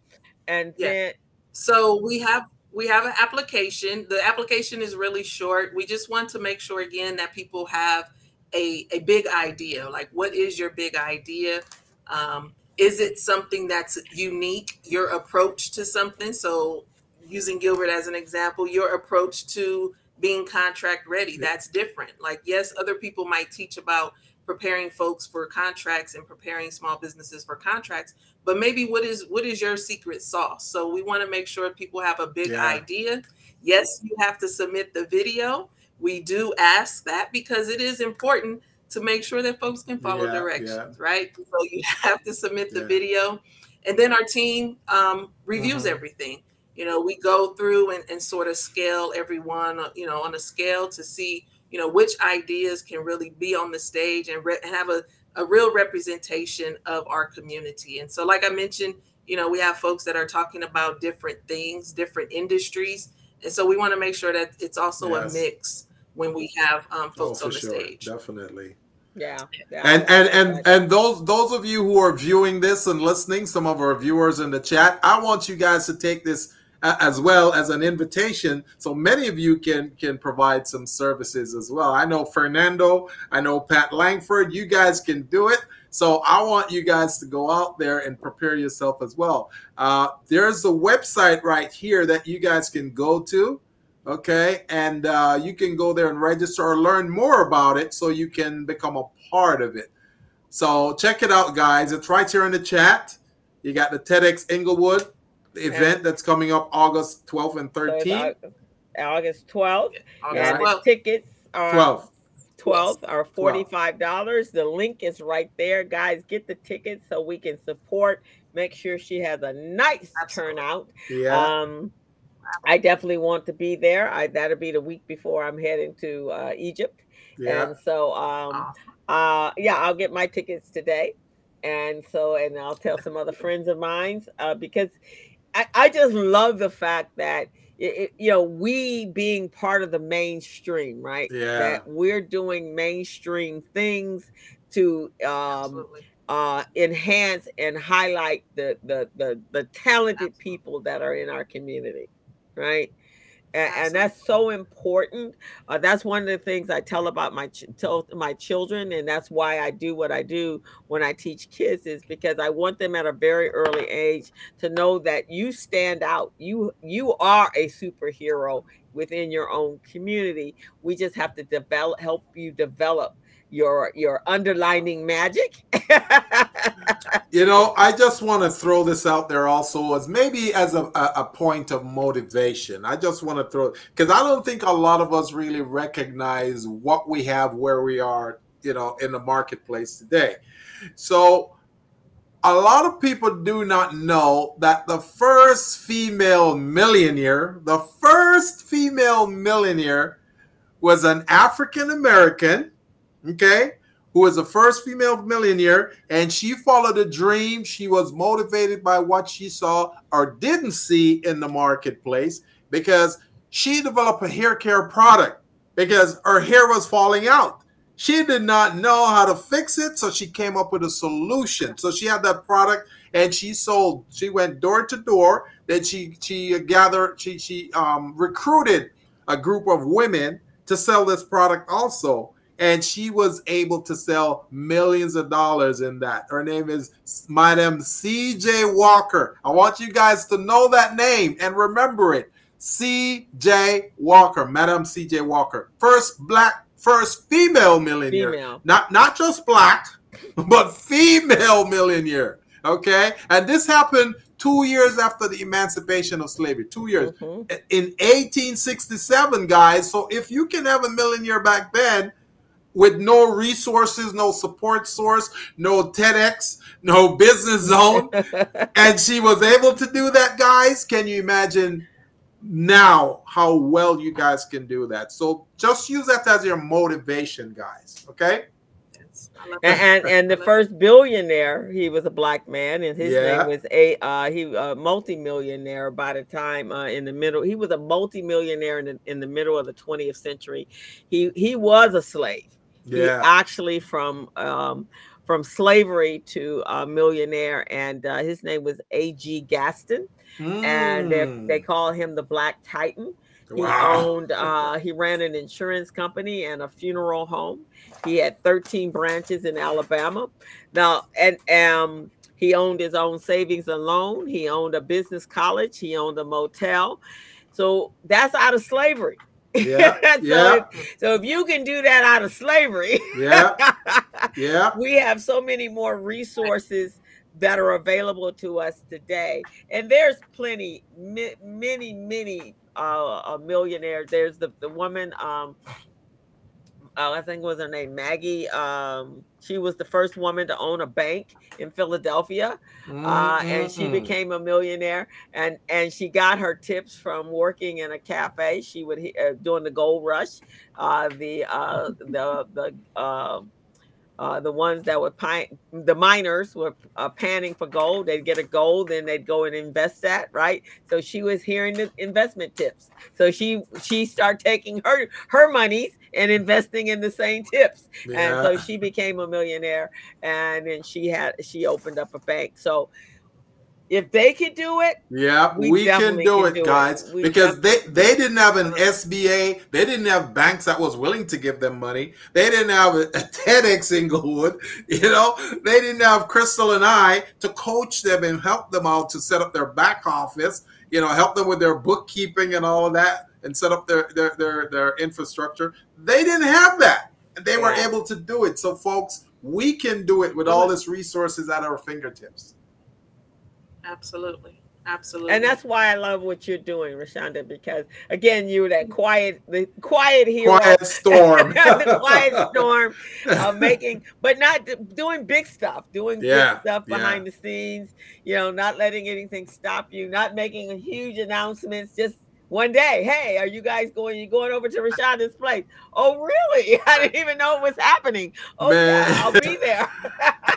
And yes. then so we have we have an application. The application is really short. We just want to make sure again that people have a, a big idea. Like what is your big idea? Um, is it something that's unique, your approach to something? So using Gilbert as an example, your approach to being contract ready, that's different. Like, yes, other people might teach about preparing folks for contracts and preparing small businesses for contracts but maybe what is what is your secret sauce? So we want to make sure people have a big yeah. idea. Yes you have to submit the video. We do ask that because it is important to make sure that folks can follow yeah, directions yeah. right? So you *laughs* have to submit the video. And then our team um, reviews mm-hmm. everything you know we go through and, and sort of scale everyone you know on a scale to see you know which ideas can really be on the stage and, re- and have a, a real representation of our community. And so like i mentioned you know we have folks that are talking about different things different industries. And so we want to make sure that it's also yes. a mix when we have um, oh, folks oh, on the sure. stage. Definitely. Yeah, yeah, and and and and those those of you who are viewing this and listening some of our viewers in the chat i want you guys to take this as well as an invitation so many of you can can provide some services as well. I know fernando i know pat langford you guys can do it. So i want you guys to go out there and prepare yourself as well. Uh, there's a website right here that you guys can go to okay? And uh, you can go there and register or learn more about it so you can become a part of it. So check it out guys. It's right here in the chat. You got the tedx inglewood event that's coming up August 12th and 13th. So August 12th. August and 12th. the tickets are 12th. 12 are $45. The link is right there. Guys, get the tickets so we can support. Make sure she has a nice Absolutely. turnout. Yeah. Um, I definitely want to be there. I that'll be the week before I'm heading to uh, Egypt. yeah. And so um Awesome. uh yeah, I'll get my tickets today. And so and I'll tell some other friends of mine uh because I, I just love the fact that it, it- you know we being part of the mainstream, right? Yeah. That we're doing mainstream things to um uh, enhance and highlight the, the the the talented Absolutely. people that are in our community, right? And, and that's so important. Uh, that's one of the things I tell about my ch- tell my children, and that's why I do what I do when I teach kids is because I want them at a very early age to know that you stand out. You you are a superhero within your own community. We just have to develop help you develop your your underlining magic. *laughs* You know, I just want to throw this out there also as maybe as a, a, point of motivation. I just want to throw because I don't think a lot of us really recognize what we have where we are, you know, in the marketplace today. So a lot of people do not know that the first female millionaire, the first female millionaire was an African American, okay, who is the first female millionaire, and she followed a dream. She was motivated by what she saw or didn't see in the marketplace because she developed a hair care product because her hair was falling out. She did not know how to fix it, so she came up with a solution. So she had that product and she sold. She went door to door. Then she she gathered. She she um, recruited a group of women to sell this product also and she was able to sell millions of dollars in that. Her name is Madam CJ Walker. I want you guys to know that name and remember it. CJ Walker, Madam CJ Walker. First black, first female millionaire. Female. Not not just black, *laughs* but female millionaire. Okay? And this happened 2 years after the emancipation of slavery. 2 years Mhm. in 1867, guys. So if you can have a millionaire back then with no resources, no support source, no TEDx, no business zone, *laughs* and she was able to do that, guys, can you imagine now how well you guys can do that? So just use that as your motivation, guys. Okay? Yes. I love and, and and the first billionaire, he was a black man, and his Yeah. name was a uh, he a multimillionaire by the time uh, in the middle. He was a multimillionaire in the, in the middle of the 20th century. He he was a slave. He Yeah. actually from um, from slavery to a millionaire, and uh, his name was A.G. Gaston, and they Mm. they call him the Black Titan. He Wow. owned, uh, he ran an insurance company and a funeral home. He had 13 branches in Alabama. Now, and um, he owned his own savings and loan. He owned a business college. He owned a motel. So that's out of slavery. Yeah. *laughs* so, Yeah. if, so if you can do that out of slavery, Yeah. *laughs* Yeah. we have so many more resources that are available to us today and there's plenty many many uh, millionaires there's the the woman um uh, I think was her name Maggie. Um, she was the first woman to own a bank in Philadelphia, uh, and she became a millionaire. And and she got her tips from working in a cafe. She would uh, during the gold rush, uh, the uh, the the uh, uh, the ones that were pine, the miners were uh, panning for gold. They'd get a gold, then they'd go and invest that, right? So she was hearing the investment tips. So she she started taking her her monies and investing in the same tips, and so she became a millionaire. And then she had she opened up a bank. So if they could do it, Yeah, We we, can do can it, do it. guys, We because they they didn't have an SBA, they didn't have banks that was willing to give them money. They didn't have a, a TEDx Inglewood, *laughs* you know. They didn't have Crystal and I to coach them and help them out to set up their back office, you know, help them with their bookkeeping and all of that, and set up their their their, their infrastructure. They didn't have that, and they were able to do it. So, folks, we can do it with all this resources at our fingertips. Absolutely. Absolutely. And that's why I love what you're doing, Rashunda, because again, you're that quiet, the quiet hero. Quiet storm. *laughs* the quiet storm *laughs* of making, but not doing big stuff, doing yeah, big stuff behind yeah. the scenes, you know, not letting anything stop you, not making huge announcements, just one day, hey, are you guys going? You going over to Rashunda's place? Oh, really? *laughs* I didn't even know it was happening. Oh, Man. yeah, I'll be there.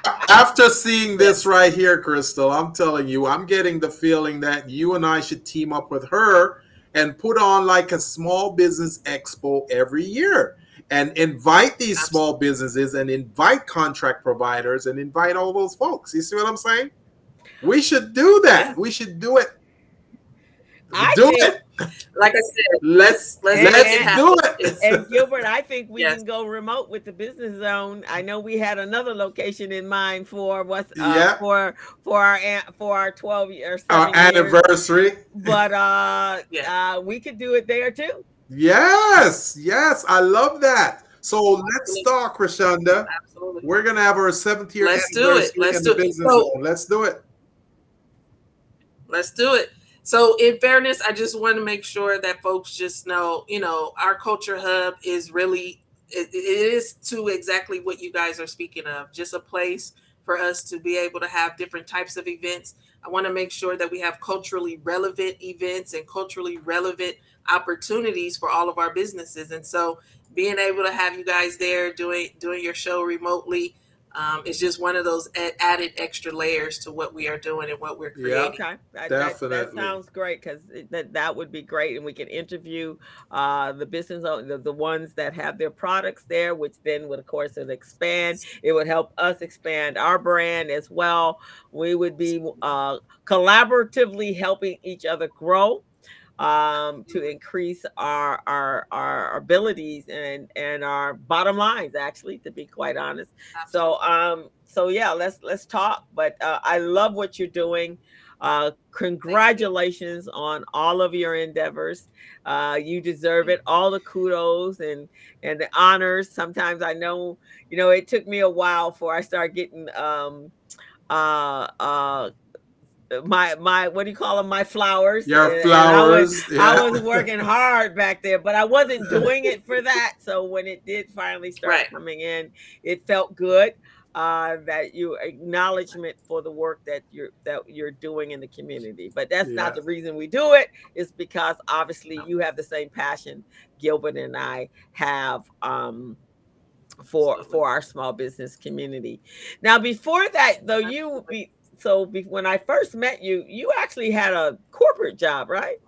*laughs* After seeing this right here, Crystal, I'm telling you, I'm getting the feeling that you and I should team up with her and put on like a small business expo every year and invite these small businesses and invite contract providers and invite all those folks. You see what I'm saying? We should do that. We should do it. I do think, it like I said, let's let's, and, let's do it. And Gilbert, I think we yes. can go remote with the business zone. I know we had another location in mind for what's uh, yeah. for for our for our twelve year our anniversary, but uh, *laughs* yeah. uh, we could do it there too. Yes, yes, I love that. So let's talk, Rashunda. Absolutely. We're gonna have our seventh year. Let's do it. Let's do it. So, let's do it. Let's do it. So, in fairness, I just want to make sure that folks just know, you know, our culture hub is really it, it is to exactly what you guys are speaking of, just a place for us to be able to have different types of events. I want to make sure that we have culturally relevant events and culturally relevant opportunities for all of our businesses. And so, being able to have you guys there doing doing your show remotely um, it's just one of those added extra layers to what we are doing and what we're creating. Yeah, okay, that, definitely. That, that sounds great because that that would be great, and we can interview uh, the business the, the ones that have their products there, which then would of course it expand. It would help us expand our brand as well. We would be uh, collaboratively helping each other grow um, to increase our, our our abilities and and our bottom lines actually to be quite honest so um so yeah let's let's talk but uh, i love what you're doing uh, congratulations on all of your endeavors. Uh, you deserve it. All the kudos and and the honors. Sometimes I know, you know, it took me a while before I started getting um, uh, uh, my my what do you call them my flowers. Your and, flowers and I, was, yeah. I, was, working hard back there but i wasn't *laughs* doing it for that. So when it did finally start right. coming in it felt good uh, that you acknowledgement for the work that you're that you're doing in the community. But that's yeah. not the reason we do it it's because obviously you have the same passion gilbert and i have um, for for our small business community. Now before that though you be so be, when I first met you, you actually had a corporate job, right?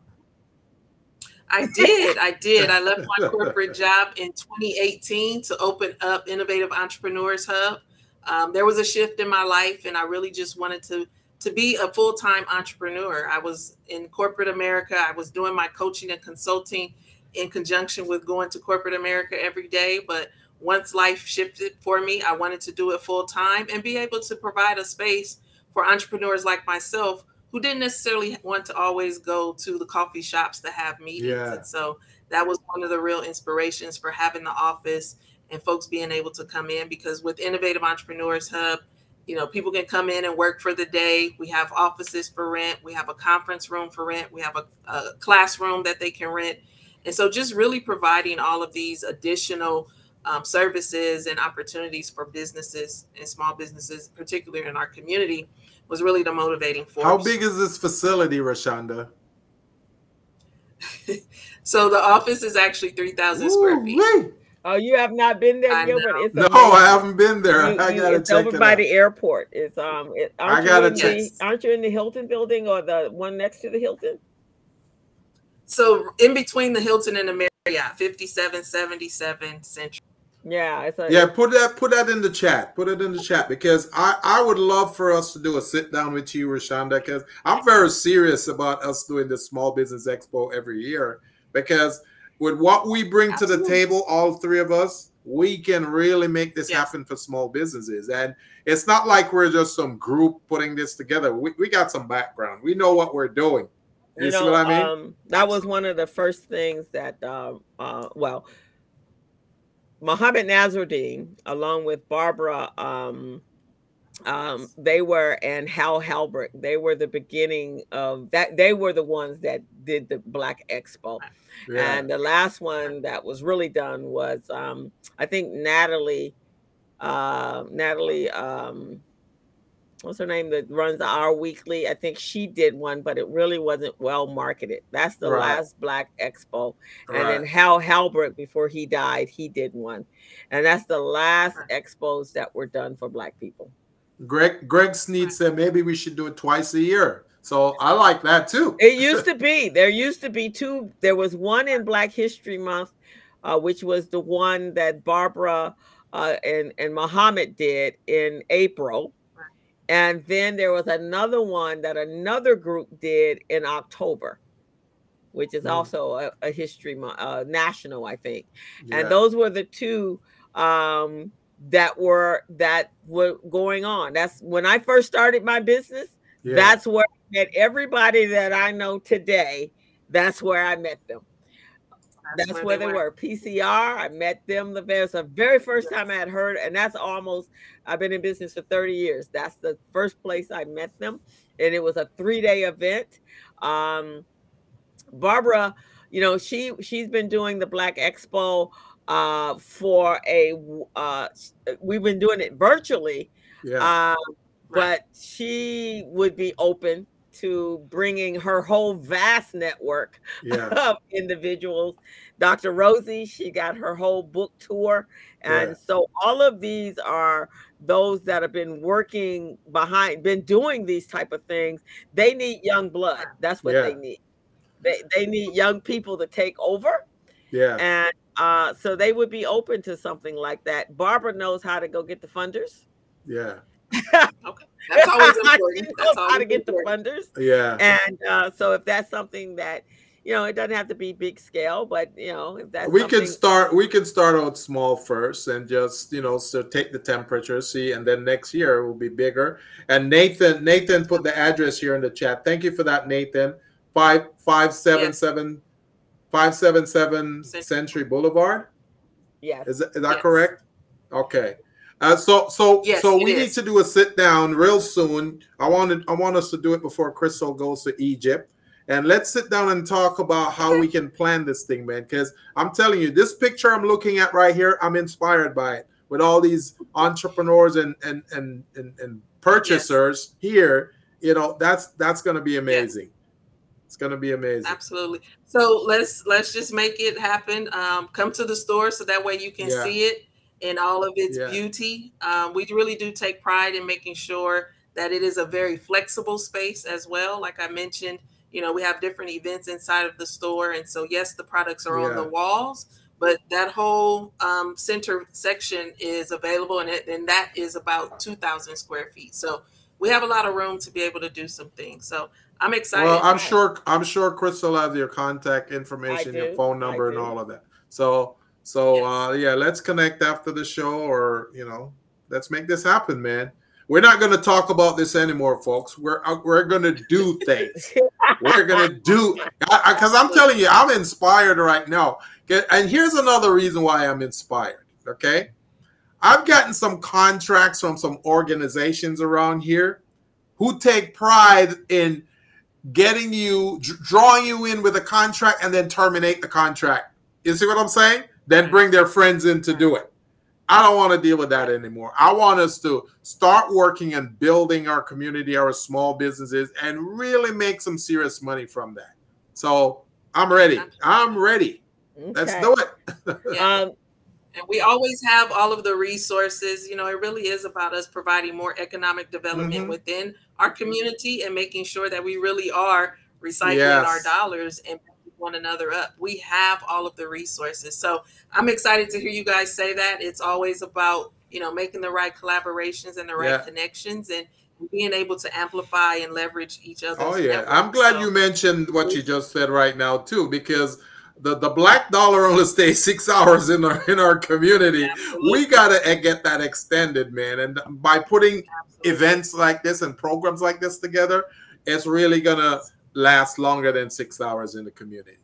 I did. I did. I left my corporate job in 2018 to open up Innovative Entrepreneurs Hub. Um, there was a shift in my life, and I really just wanted to to be a full time entrepreneur. I was in corporate America. I was doing my coaching and consulting in conjunction with going to corporate America every day. But once life shifted for me, I wanted to do it full time and be able to provide a space for entrepreneurs like myself who didn't necessarily want to always go to the coffee shops to have meetings. Yeah. And so that was one of the real inspirations for having the office and folks being able to come in because with Innovative Entrepreneurs Hub, you know, people can come in and work for the day. We have offices for rent. We have a conference room for rent. We have a, a classroom that they can rent. And so just really providing all of these additional um, services and opportunities for businesses and small businesses, particularly in our community, was really the motivating force. How big is this facility, Rashunda? *laughs* so the office is actually 3,000 square feet. Wait. Oh, you have not been there, I Gilbert? It's no, I haven't been there. You, *laughs* I gotta it's check over it by out. the airport. It's um. It, I gotta check. The, aren't you in the Hilton building or the one next to the Hilton? So in between the Hilton and the Marriott, fifty-seven seventy-seven Central. Yeah, it's a, yeah. Put that put that in the chat. Put it in the chat because I I would love for us to do a sit down with you, Rashunda, because I'm very serious about us doing this small business expo every year because with what we bring Absolutely. to the table, all three of us, we can really make this yes. happen for small businesses. And it's not like we're just some group putting this together. We, we got some background. We know what we're doing. You, you know, what I mean? Um, that was one of the first things that, uh, uh, well, Mohammed Nassardeen, along with Barbara um, um, they were and Hal Halbrook. They were the beginning of that. They were the ones that did the Black Expo, yeah. and the last one that was really done was um, I think Natalie, uh, Natalie. Um, what's her name that runs the Our Weekly? I think she did one, but it really wasn't well marketed. That's the right. last Black Expo. And then Hal Halbrook, before he died, he did one. And that's the last expos that were done for Black people. Greg Greg Sneed said maybe we should do it twice a year. So I like that too. it used to be. There used to be two. There was one in Black History Month, uh, which was the one that Barbara uh, and and Muhammad did in April, and then there was another one that another group did in October, which is mm. also a, a history uh, national, I think. Yeah. And those were the two. Um, that were that were going on. That's when I first started my business. Yeah. That's where I met everybody that I know today. That's where I met them. That's, that's where, they, they were. were. PCR. I met them the very, the very first time I had heard, and that's almost. I've been in business for thirty years. That's the first place I met them, and it was a three day event. Um, Barbara, you know, she she's been doing the Black Expo uh, for a uh, we've been doing it virtually yeah. uh, but she would be open to bringing her whole vast network *laughs* yeah. of individuals dr rosie she got her whole book tour and yeah. so all of these are those that have been working behind been doing these type of things they need young blood that's what yeah. they need they, they need young people to take over yeah and uh, so they would be open to something like that. Barbara knows how to go get the funders. Yeah. *laughs* okay. That's always *laughs* important. That's always how to get important. the funders. Yeah. And uh, so if that's something that you know, it doesn't have to be big scale, but you know, if that's we something... can start. We can start out small first, and just you know, so take the temperature, see, and then next year it will be bigger. And Nathan, Nathan put the address here in the chat. Thank you for that, Nathan. Five five seven yes. seven 577 Century Boulevard. Yes. Is, that, is that yes. correct? Okay. Uh, so so yes, so we is. need to do a sit down real soon. I wanted I want us to do it before Crystal goes to Egypt. And let's sit down and talk about how we can plan this thing, man. Because I'm telling you, this picture I'm looking at right here, I'm inspired by it. With all these entrepreneurs and and and and, and purchasers yes. here, you know, that's that's gonna be amazing. It's gonna be amazing. Absolutely. So let's let's just make it happen. Um, come to the store so that way you can yeah. see it in all of its yeah. beauty. Um, we really do take pride in making sure that it is a very flexible space as well. Like I mentioned, you know, we have different events inside of the store, and so yes, the products are yeah. on the walls, but that whole um, center section is available, and it and that is about two thousand square feet. So we have a lot of room to be able to do some things. So I'm excited. Well, I'm sure I'm sure Crystal has your contact information, your phone number, and all of that. So so yes. uh, yeah, let's connect after the show, or you know, let's make this happen, man. We're not going to talk about this anymore, folks. We're uh, we're going to do things. we're going to do because I'm telling you, I'm inspired right now. And here's another reason why I'm inspired. Okay, I've gotten some contracts from some organizations around here who take pride in getting you, drawing you in with a contract and then terminate the contract. You see what I'm saying? Then bring their friends in to do it. I don't want to deal with that anymore. I want us to start working and building our community, our small businesses, and really make some serious money from that. So I'm ready. I'm ready. Okay. Let's do it. *laughs* um, and we always have all of the resources. You know, it really is about us providing more economic development mm-hmm. within our community and making sure that we really are recycling yes. our dollars and one another up. We have all of the resources. So I'm excited to hear you guys say that. It's always about, you know, making the right collaborations and the right yeah. connections and being able to amplify and leverage each other. Oh yeah. I'm glad so, you mentioned what you just said right now too, because the, the black dollar *laughs* only stays six hours in our in our community. Absolutely. We gotta eh, get that extended, man. And by putting Absolutely. events like this and programs like this together, it's really gonna last longer than six hours in the community.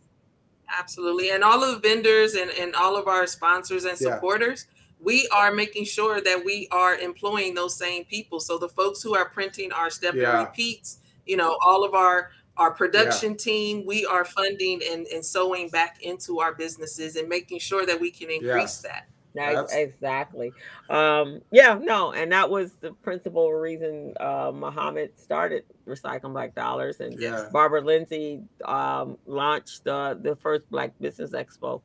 Absolutely. And all of the vendors and, and all of our sponsors and supporters, yeah. we are making sure that we are employing those same people. So the folks who are printing our step yeah. and repeats, you know, all of our our production yeah. team, we are funding and, and sewing back into our businesses and making sure that we can increase that. That's... Exactly. Um, yeah, no, and that was the principal reason uh, Muhammad started Recycling Black Dollars, and yeah. Barbara Lindsay um, launched uh, the first Black Business Expo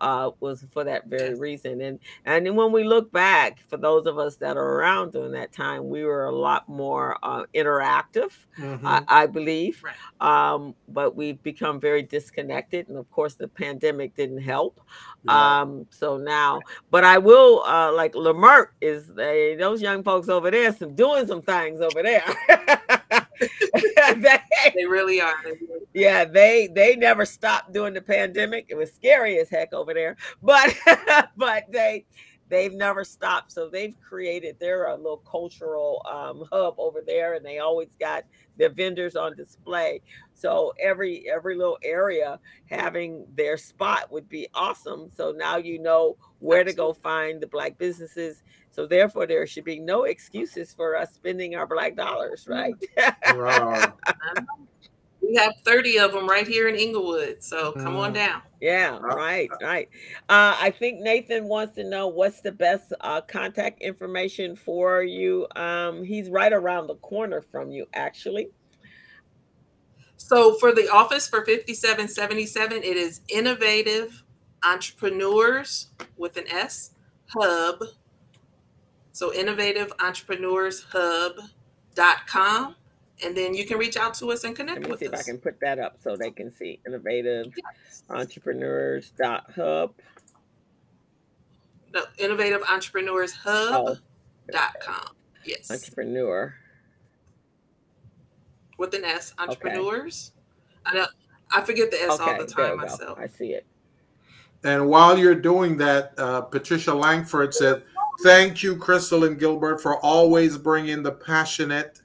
uh, was for that very reason. And and when we look back, for those of us that are around during that time, we were a lot more uh, interactive, mm-hmm. I, I, believe. Right. Um, but we've become very disconnected, and of course, the pandemic didn't help. Yeah. Um, so now, but I will uh, like Leimert is they, those young folks over there, some doing some things over there. *laughs* *laughs* they, they, really are. Yeah, they they never stopped during the pandemic. It was scary as heck over there, but *laughs* but they they've never stopped. So they've created their a little cultural um, hub over there, and they always got their vendors on display. So every every little area having their spot would be awesome. So now you know where to go find the black businesses so therefore, there should be no excuses for us spending our black dollars, right? Wow. *laughs* we have 30 of them right here in Inglewood. So come on mm. down. Yeah, right, right. Uh, I think Nathan wants to know what's the best uh, contact information for you. Um, he's right around the corner from you, actually. So for the office for 5777, it is innovative entrepreneurs with an S hub so innovativeentrepreneurshub.com. And then you can reach out to us and connect Let me with see us. if I can put that up so they can see innovative entrepreneurs dot hub. No, innovative entrepreneurs hub.com. Oh. Yes. Entrepreneur. With an S, entrepreneurs. Okay. I know I forget the S okay, all the time myself. I see it. And while you're doing that, uh, Patricia Langford said Thank you, Crystal and Gilbert, for always bringing the passionate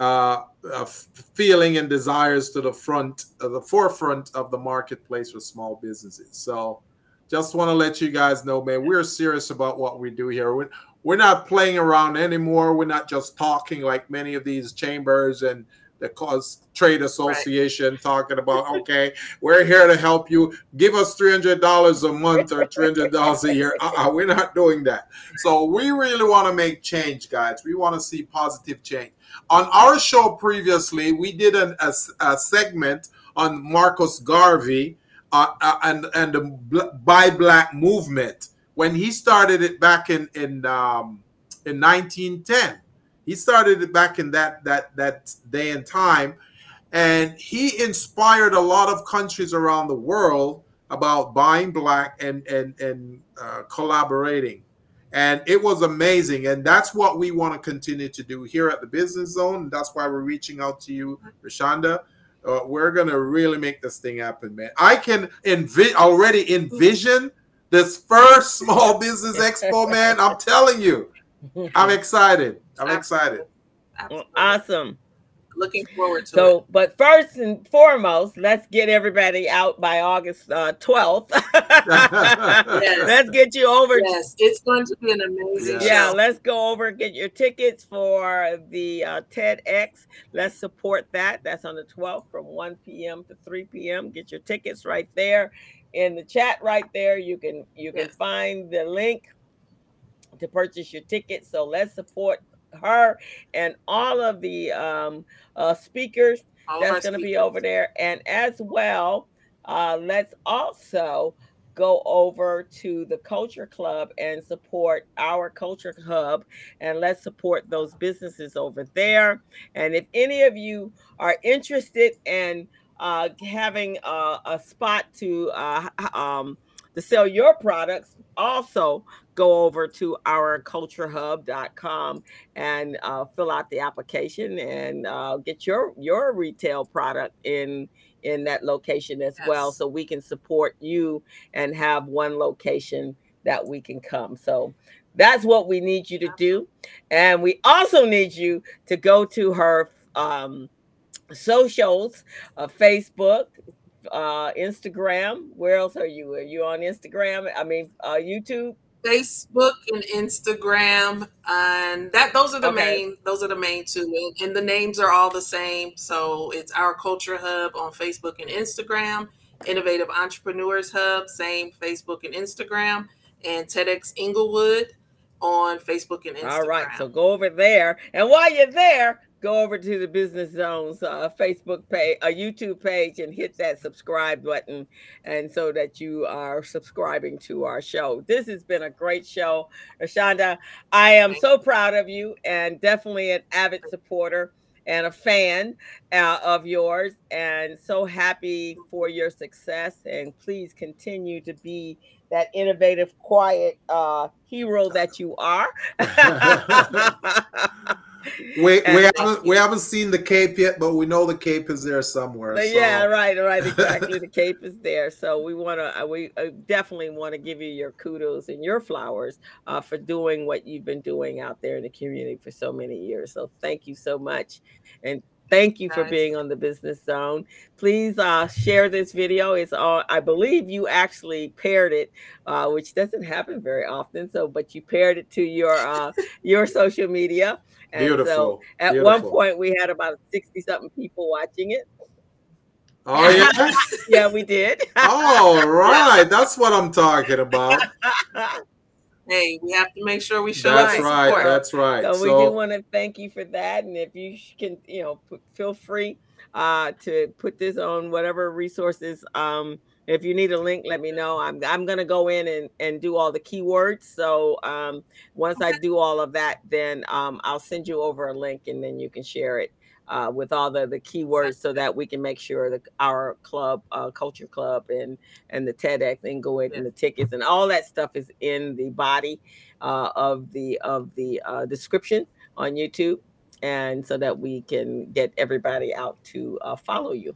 uh, uh, feeling and desires to the front, uh, the forefront of the marketplace for small businesses. So, just want to let you guys know, man, we're serious about what we do here. We're, we're not playing around anymore. We're not just talking like many of these chambers and the cause trade association right. talking about okay we're here to help you. Give us $300 a month or $300 a year. Uh-uh, we're not doing that. So we really want to make change guys. We want to see positive change. On our show previously we did an, a, a segment on marcus garvey uh, uh, and and the buy black movement when he started it back in in um, in 1910 he started it back in that that that day and time, and he inspired a lot of countries around the world about buying black and and and uh, collaborating. And it was amazing, and that's what we want to continue to do here at the Business Zone. That's why we're reaching out to you, Rashunda. Uh, we're gonna really make this thing happen, man. I can envi- already envision this first small business expo, man. I'm telling you, I'm excited. I'm excited. Awesome. Looking forward to so, it. but first and foremost, let's get everybody out by August uh, 12th. *laughs* yes. Let's get you over. Yes, it's going to be an amazing yeah. yeah let's go over and get your tickets for the uh, TEDx. Let's support that. That's on the 12th from 1 p.m. to 3 p.m. Get your tickets right there in the chat right there. You can you can yes. find the link to purchase your ticket. So let's support her and all of the um, uh, speakers all that's going to be over there. And as well, uh, let's also go over to the Culture Club and support our Culture Hub. And let's support those businesses over there. And if any of you are interested in uh, having a, a spot to uh, um, to sell your products, also go over to our culturehub.com and uh, fill out the application and uh, get your your retail product in in that location as yes. well so we can support you and have one location that we can come so that's what we need you to do and we also need you to go to her um, socials uh, facebook uh, Instagram. Where else are you? Are you on Instagram? I mean, uh, YouTube? Facebook and Instagram, and that those are the Okay. main those are the main two, and, and the names are all the same. So it's our Culture Hub on Facebook and Instagram, Innovative Entrepreneurs Hub, same Facebook and Instagram, and TEDx Inglewood on Facebook and Instagram. All right, so go over there, and while you're there, go over to the Business Zones uh, Facebook page, a YouTube page, and hit that subscribe button, and so that you are subscribing to our show. This has been a great show, Rashunda. I am so proud of you, and definitely an avid supporter and a fan uh, of yours, and so happy for your success. And please continue to be that innovative, quiet uh, hero that you are. *laughs* *laughs* *laughs* We, we And haven't we haven't seen the cape yet, but we know the cape is there somewhere. So- yeah, right, right, *laughs* exactly. the cape is there, so we want to, we uh, definitely want to give you your kudos and your flowers uh, for doing what you've been doing out there in the community for so many years. So thank you so much, and thank you for being on the Business Zone. Please uh, share this video. It's all, I believe you actually paired it, uh, which doesn't happen very often. So, but you paired it to your uh, *laughs* your social media. And so Beautiful. at one point, we had about 60 something people watching it. Oh yeah. *laughs* yeah, we did. All *laughs* right. That's what I'm talking about. Hey, we have to make sure we show That's up and right. support. That's right. so, we do want to thank you for that. And if you can, you know, put, feel free uh, to put this on whatever resources. Um, if you need a link, let me know. I'm I'm gonna go in and, and do all the keywords. So um, once I do all of that, then um, I'll send you over a link and then you can share it uh, with all the, the keywords so that we can make sure that our club, uh, culture club and and the TEDx and go in and the tickets and all that stuff is in the body uh, of the of the uh, description on YouTube, and so that we can get everybody out to uh, follow you.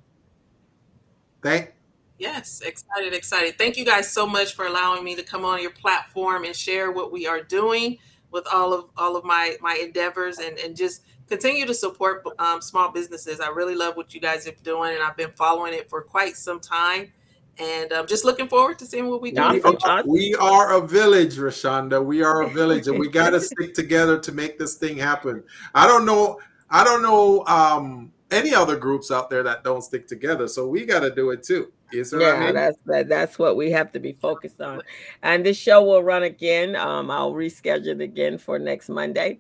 thank Yes, excited, excited. Thank you guys so much for allowing me to come on your platform and share what we are doing with all of all of my my endeavors and and just continue to support um, small businesses. I really love what you guys are doing, and I've been following it for quite some time. And I'm just looking forward to seeing what we do. in the Awesome. future. Awesome. we are a village, Rashunda. We are a village, and we *laughs* got to stick together to make this thing happen. I don't know. I don't know um, any other groups out there that don't stick together. So we got to do it too. You see I Yeah, mean? that's that, that's what we have to be focused on. And this show will run again. Um, I'll reschedule it again for next Monday,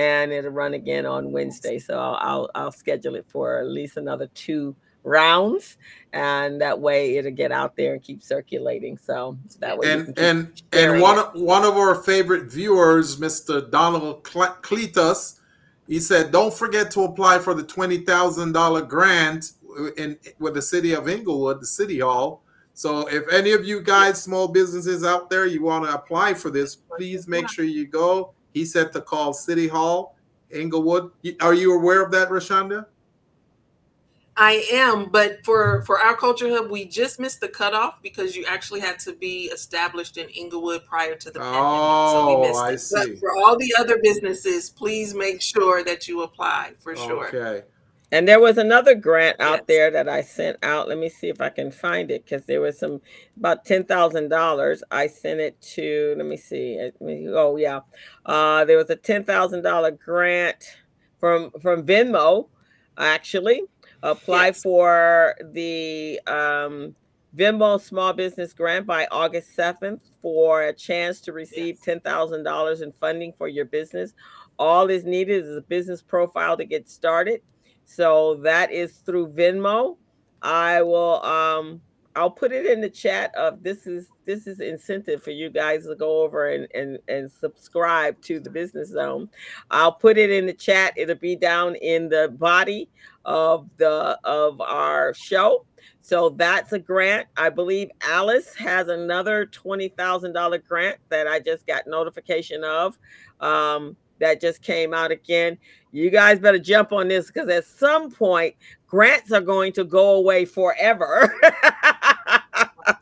and it'll run again on Wednesday. So I'll I'll, I'll schedule it for at least another two rounds, and that way it'll get out there and keep circulating. So that way, and and and one it. of one of our favorite viewers, Mr. Donald Cle- Cletus, he said, "Don't forget to apply for the twenty thousand dollar grant in with the city of Inglewood, the city hall." So, if any of you guys, small businesses out there, you want to apply for this, please make sure you go. He said to call City Hall, Inglewood. You- Are you aware of that, Rashunda? I am, but for for our culture hub, we just missed the cutoff because you actually had to be established in Inglewood prior to the oh, pandemic. so we Oh, missed I it. see. But for all the other businesses, please make sure that you apply for sure. Okay. And there was another grant out there that I sent out. Let me see if I can find it because there was some about ten thousand dollars. I sent it to. Let me see. Me- Oh yeah, uh, there was a ten thousand dollar grant from from Venmo. Actually, apply Yes. for the um, Venmo Small Business Grant by August seventh for a chance to receive Yes. ten thousand dollars in funding for your business. All is needed is a business profile to get started. So that is through Venmo. I will um I'll put it in the chat of this is this is incentive for you guys to go over and and, and subscribe to the business zone. I'll put it in the chat. It'll be down in the body of the of our show. So that's a grant. I believe Alice has another twenty thousand dollar grant that I just got notification of. Um, that just came out again. You guys better jump on this because at some point grants are going to go away forever. *laughs*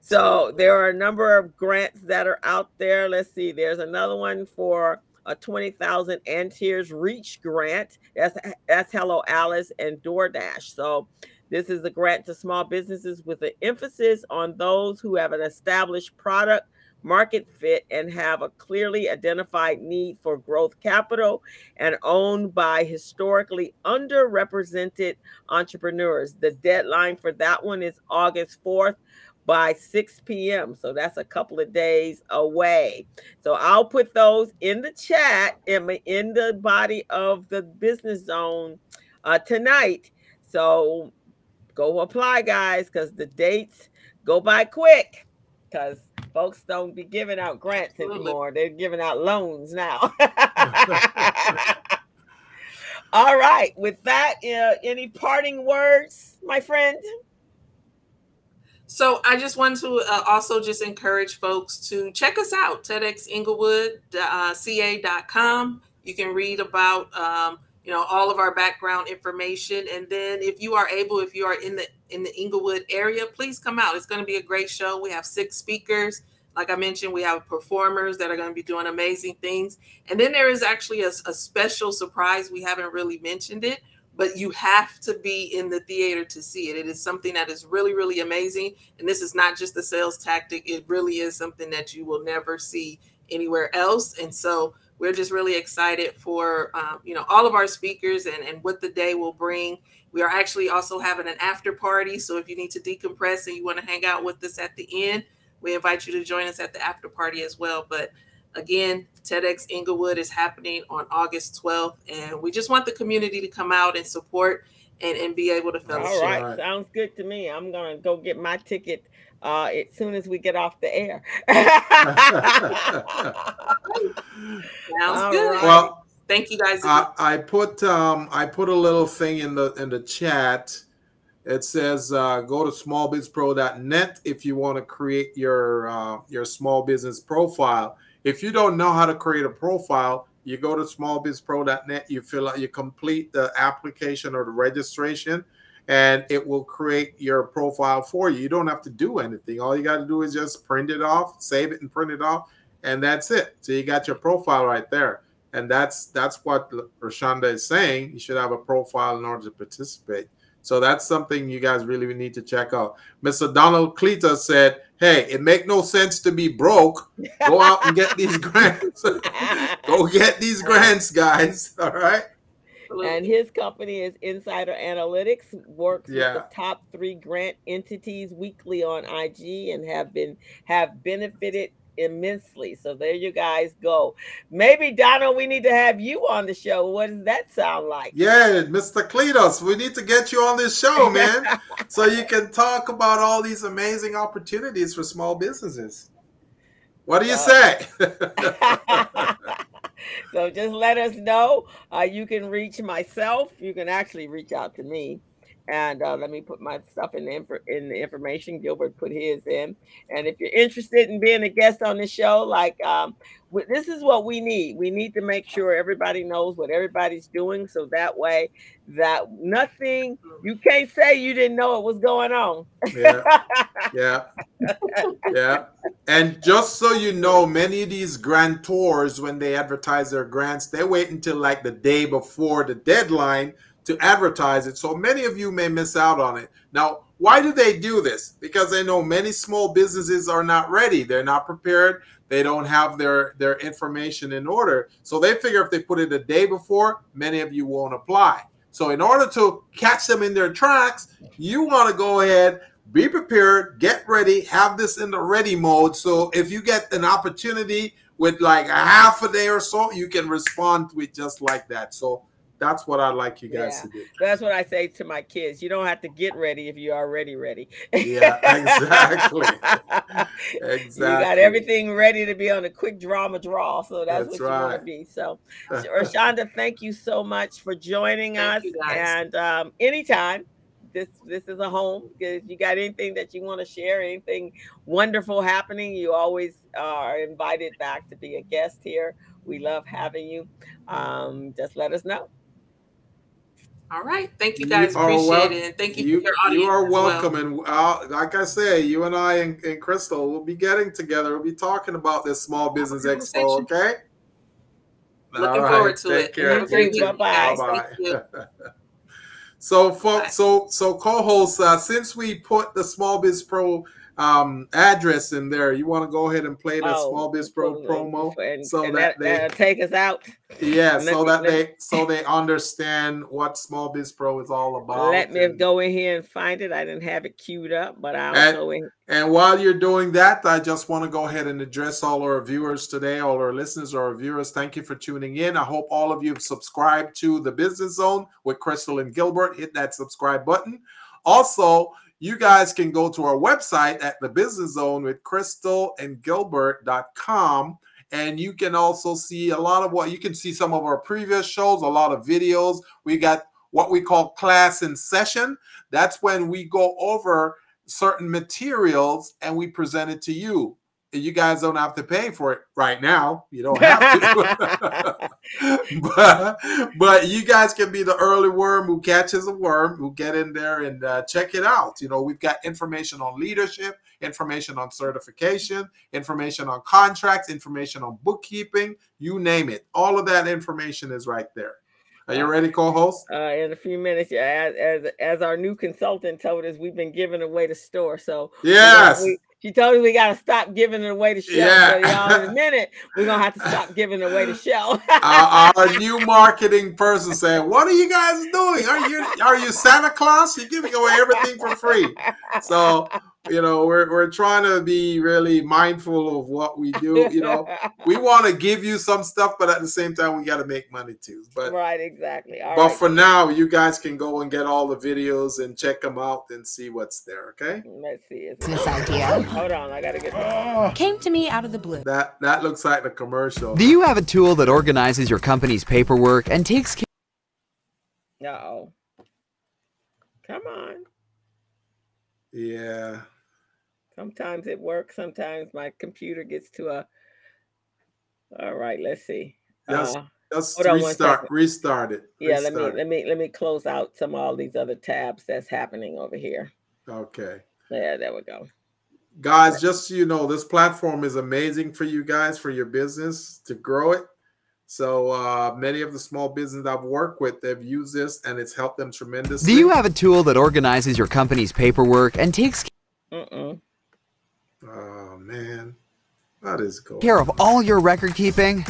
so there are a number of grants that are out there. Let's see. There's another one for a 20,000 Antiers Reach grant. That's that's Hello Alice and DoorDash. So This is a grant to small businesses with an emphasis on those who have an established product market fit and have a clearly identified need for growth capital and owned by historically underrepresented entrepreneurs. The deadline for that one is August 4th by 6 p.m. So that's a couple of days away. So I'll put those in the chat in, in the body of the business zone uh, tonight. So go apply, guys, because the dates go by quick. Because folks don't be giving out grants Absolutely. anymore. They're giving out loans now. *laughs* *laughs* All right. With that, uh, any parting words, my friend? So I just want to uh, also just encourage folks to check us out, TEDxInglewoodca.com. Uh, you can read about um, you know all of our background information, and then if you are able, if you are in the in the Inglewood area, please come out. It's going to be a great show. We have six speakers. Like I mentioned, we have performers that are going to be doing amazing things, and then there is actually a, a special surprise. We haven't really mentioned it but you have to be in the theater to see it. It is something that is really, really amazing. And this is not just a sales tactic, it really is something that you will never see anywhere else. And so we're just really excited for um, you know all of our speakers and, and what the day will bring. We are actually also having an after party. So if you need to decompress and you want to hang out with us at the end, we invite you to join us at the after party as well. But Again, TEDx Inglewood is happening on August 12th, and we just want the community to come out and support and, and be able to fellowship. All right, sounds good to me. I'm gonna go get my ticket uh, as soon as we get off the air. *laughs* sounds All good. Right. Well, thank you guys. I, I, put um, I put a little thing in the in the chat. It says uh, go to smallbizpro.net if you want to create your uh, your small business profile if you don't know how to create a profile, you go to smallbizpro.net, you fill out, you complete the application or the registration, and it will create your profile for you. You don't have to do anything. All you got to do is just print it off, save it, and print it off, and that's it. So you got your profile right there. And that's that's what Rashunda is saying. You should have a profile in order to participate. So that's something you guys really need to check out. Mr. Donald Cleta said, Hey, it make no sense to be broke. Go out and get these grants. *laughs* Go get these grants, guys. *laughs* All right. And his company is Insider Analytics, works yeah. with the top three grant entities weekly on IG and have been have benefited immensely. So there you guys go. Maybe Donald, we need to have you on the show. What does that sound like? Yeah, Mr. Cletus, we need to get you on this show, *laughs* man, so you can talk about all these amazing opportunities for small businesses. What do you say? *laughs* so just let us know. Uh, you can reach myself. You can actually reach out to me and uh, let me put my stuff in the, inf- in the information. Gilbert put his in. And if you're interested in being a guest on the show, like um, this is what we need. We need to make sure everybody knows what everybody's doing, so that way that nothing you can't say you didn't know what was going on. yeah, *laughs* yeah, yeah. And just so you know, many of these grantors, when they advertise their grants, they wait until like the day before the deadline to advertise it. So many of you may miss out on it. Now, why do they do this? Because they know many small businesses are not ready. They're not prepared. They don't have their their information in order. So they figure if they put it a day before, many of you won't apply. So in order to catch them in their tracks, you want to go ahead, be prepared, get ready, have this in the ready mode. So if you get an opportunity with like a half a day or so, you can respond to it just like that. So that's what I like you guys yeah. to do. That's what I say to my kids. You don't have to get ready if you're already ready. yeah, exactly. *laughs* exactly. You got everything ready to be on a quick drama draw. So that's, that's what right. you want to be. So, *laughs* Rashunda, thank you so much for joining thank us. And um, anytime. This this is a home. If you got anything that you want to share, anything wonderful happening, you always are invited back to be a guest here. We love having you. Um, just let us know. All right. Thank you guys. You Appreciate wel- it. And thank you, you, you are welcome. Well. And uh, like I say, you and I and, and, Crystal will be getting together. We'll be talking about this small business expo. Okay. Looking right. forward to Take it. Care. Thank you. *laughs* Bye bye. So, folks, so so co-hosts, uh, since we put the Small Biz Pro um, address in there. You want to go ahead and play the Oh, Small Biz Pro promo and, so and that that, they- take us out. yeah, so me- that they so they understand what Small Biz Pro is all about. Let me and, go in here and find it. I didn't have it queued up, but I'll And- go in. and while you're doing that, I just want to go ahead and address all our viewers today, all our listeners, our viewers. Thank you for tuning in. I hope all of you have subscribed to the Business Zone with Crystal and Gilbert. Hit that subscribe button. Also, you guys can go to our website at the Business Zone with Crystal and Gilbert.com. And you can also see a lot of what you can see some of our previous shows, a lot of videos. We got what we call class in session. That's when we go over certain materials and we present it to you. You guys don't have to pay for it right now. You don't have to. *laughs* *laughs* but, but you guys can be the early worm who catches a worm, who get in there and uh, check it out. You know, we've got information on leadership, information on certification, information on contracts, information on bookkeeping, you name it. All of that information is right there. Are you ready, co-host? uh, in a few minutes. Yeah, as, as as our new consultant told us, we've been giving away the store. So Yes. we- she told us we got *laughs* to stop giving it away to show. Yeah. So y'all, in a minute, we're gonna have to stop giving away the show. our, our *laughs* new marketing person saying, "What are you guys doing? Are you are you Santa Claus? You're giving away everything for free." So you know we're we're trying to be really mindful of what we do. You know, *laughs* we want to give you some stuff, but at the same time, we got to make money too. But right, exactly. All but right. for now, you guys can go and get all the videos and check them out and see what's there. Okay. Let's see. It's- business idea oh, Hold on, I gotta get. This. Ah. came to me out of the blue. That that looks like a commercial. Do you have a tool that organizes your company's paperwork and takes care Uh-oh. Come on. Yeah. Sometimes it works. Sometimes my computer gets to a. All right, let's see. Yes. Uh, Just Hold restart. Restart it. yeah, let me it. let me let me close out some of all these other tabs that's happening over here. Okay. Yeah, there we go. guys just so you know this platform is amazing for you guys for your business to grow it so uh, many of the small business i've worked with they've used this and it's helped them tremendously Do you have a tool that organizes your company's paperwork and takes Mm-mm. Oh man that is cool care of all your record keeping?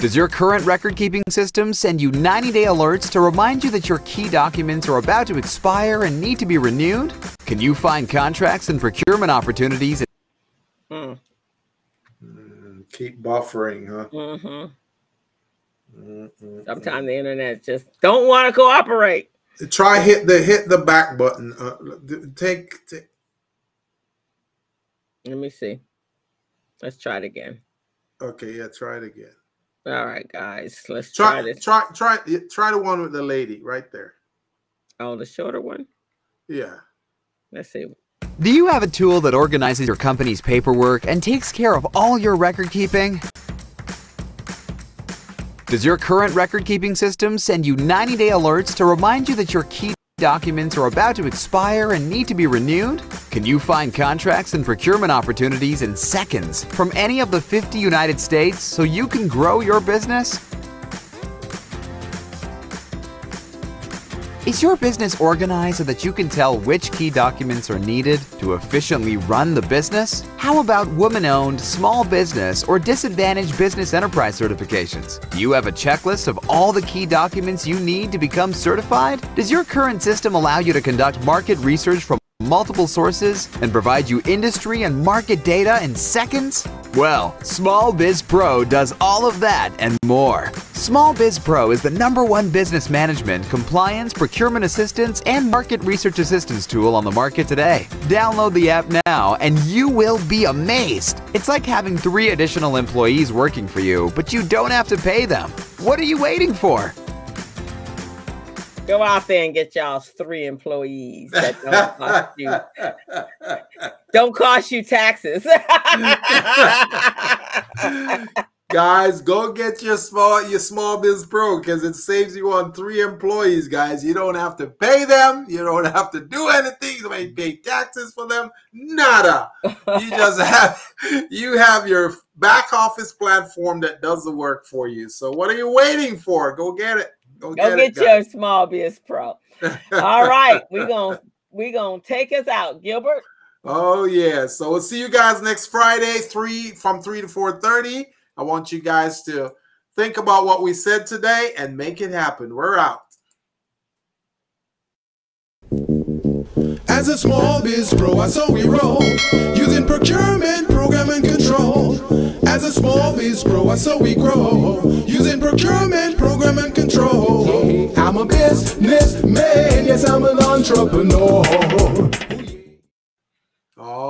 Does your current record keeping system send you 90 day alerts to remind you that your key documents are about to expire and need to be renewed? Can you find contracts and procurement opportunities Mm. Mm, keep buffering huh Mm-hmm. Sometimes the internet just don't want to cooperate. try hit the hit the back button uh, take, take Let me see. Let's try it again. okay yeah try it again All right, guys. Let's try, try this. try try try the one with the lady right there Oh, the shorter one. yeah Let's see. Do you have a tool that organizes your company's paperwork and takes care of all your record keeping? Does your current record keeping system send you 90 day alerts to remind you that your key documents are about to expire and need to be renewed? Can you find contracts and procurement opportunities in seconds from any of the 50 United States so you can grow your business? Is your business organized so that you can tell which key documents are needed to efficiently run the business? How about woman owned, small business, or disadvantaged business enterprise certifications? Do you have a checklist of all the key documents you need to become certified? Does your current system allow you to conduct market research from multiple sources and provide you industry and market data in seconds? Well, Small Biz Pro does all of that and more. Small Biz Pro is the number one business management, compliance, procurement assistance, and market research assistance tool on the market today. Download the app now and you will be amazed. It's like having three additional employees working for you, but you don't have to pay them. What are you waiting for? Go out there and get y'all three employees that don't cost you. *laughs* Don't cost you taxes. *laughs* guys go get your small your small biz pro because it saves you on three employees guys. You don't have to pay them. You don't have to do anything you don't pay taxes for them. Nada. You *laughs* just have you have your back office platform that does the work for you. So what are you waiting for? Go get it Go, Go get, get your small biz pro. *laughs* All right, we're gonna we gonna take us out, Gilbert. Oh yeah. So we'll see you guys next Friday, three from three to four thirty. I want you guys to think about what we said today and make it happen. We're out. As a small biz pro, I saw we roll using procurement, program, and control. As a small biz and so we grow. Using procurement, program, and control. I'm a businessman, yes, I'm an entrepreneur. Oh,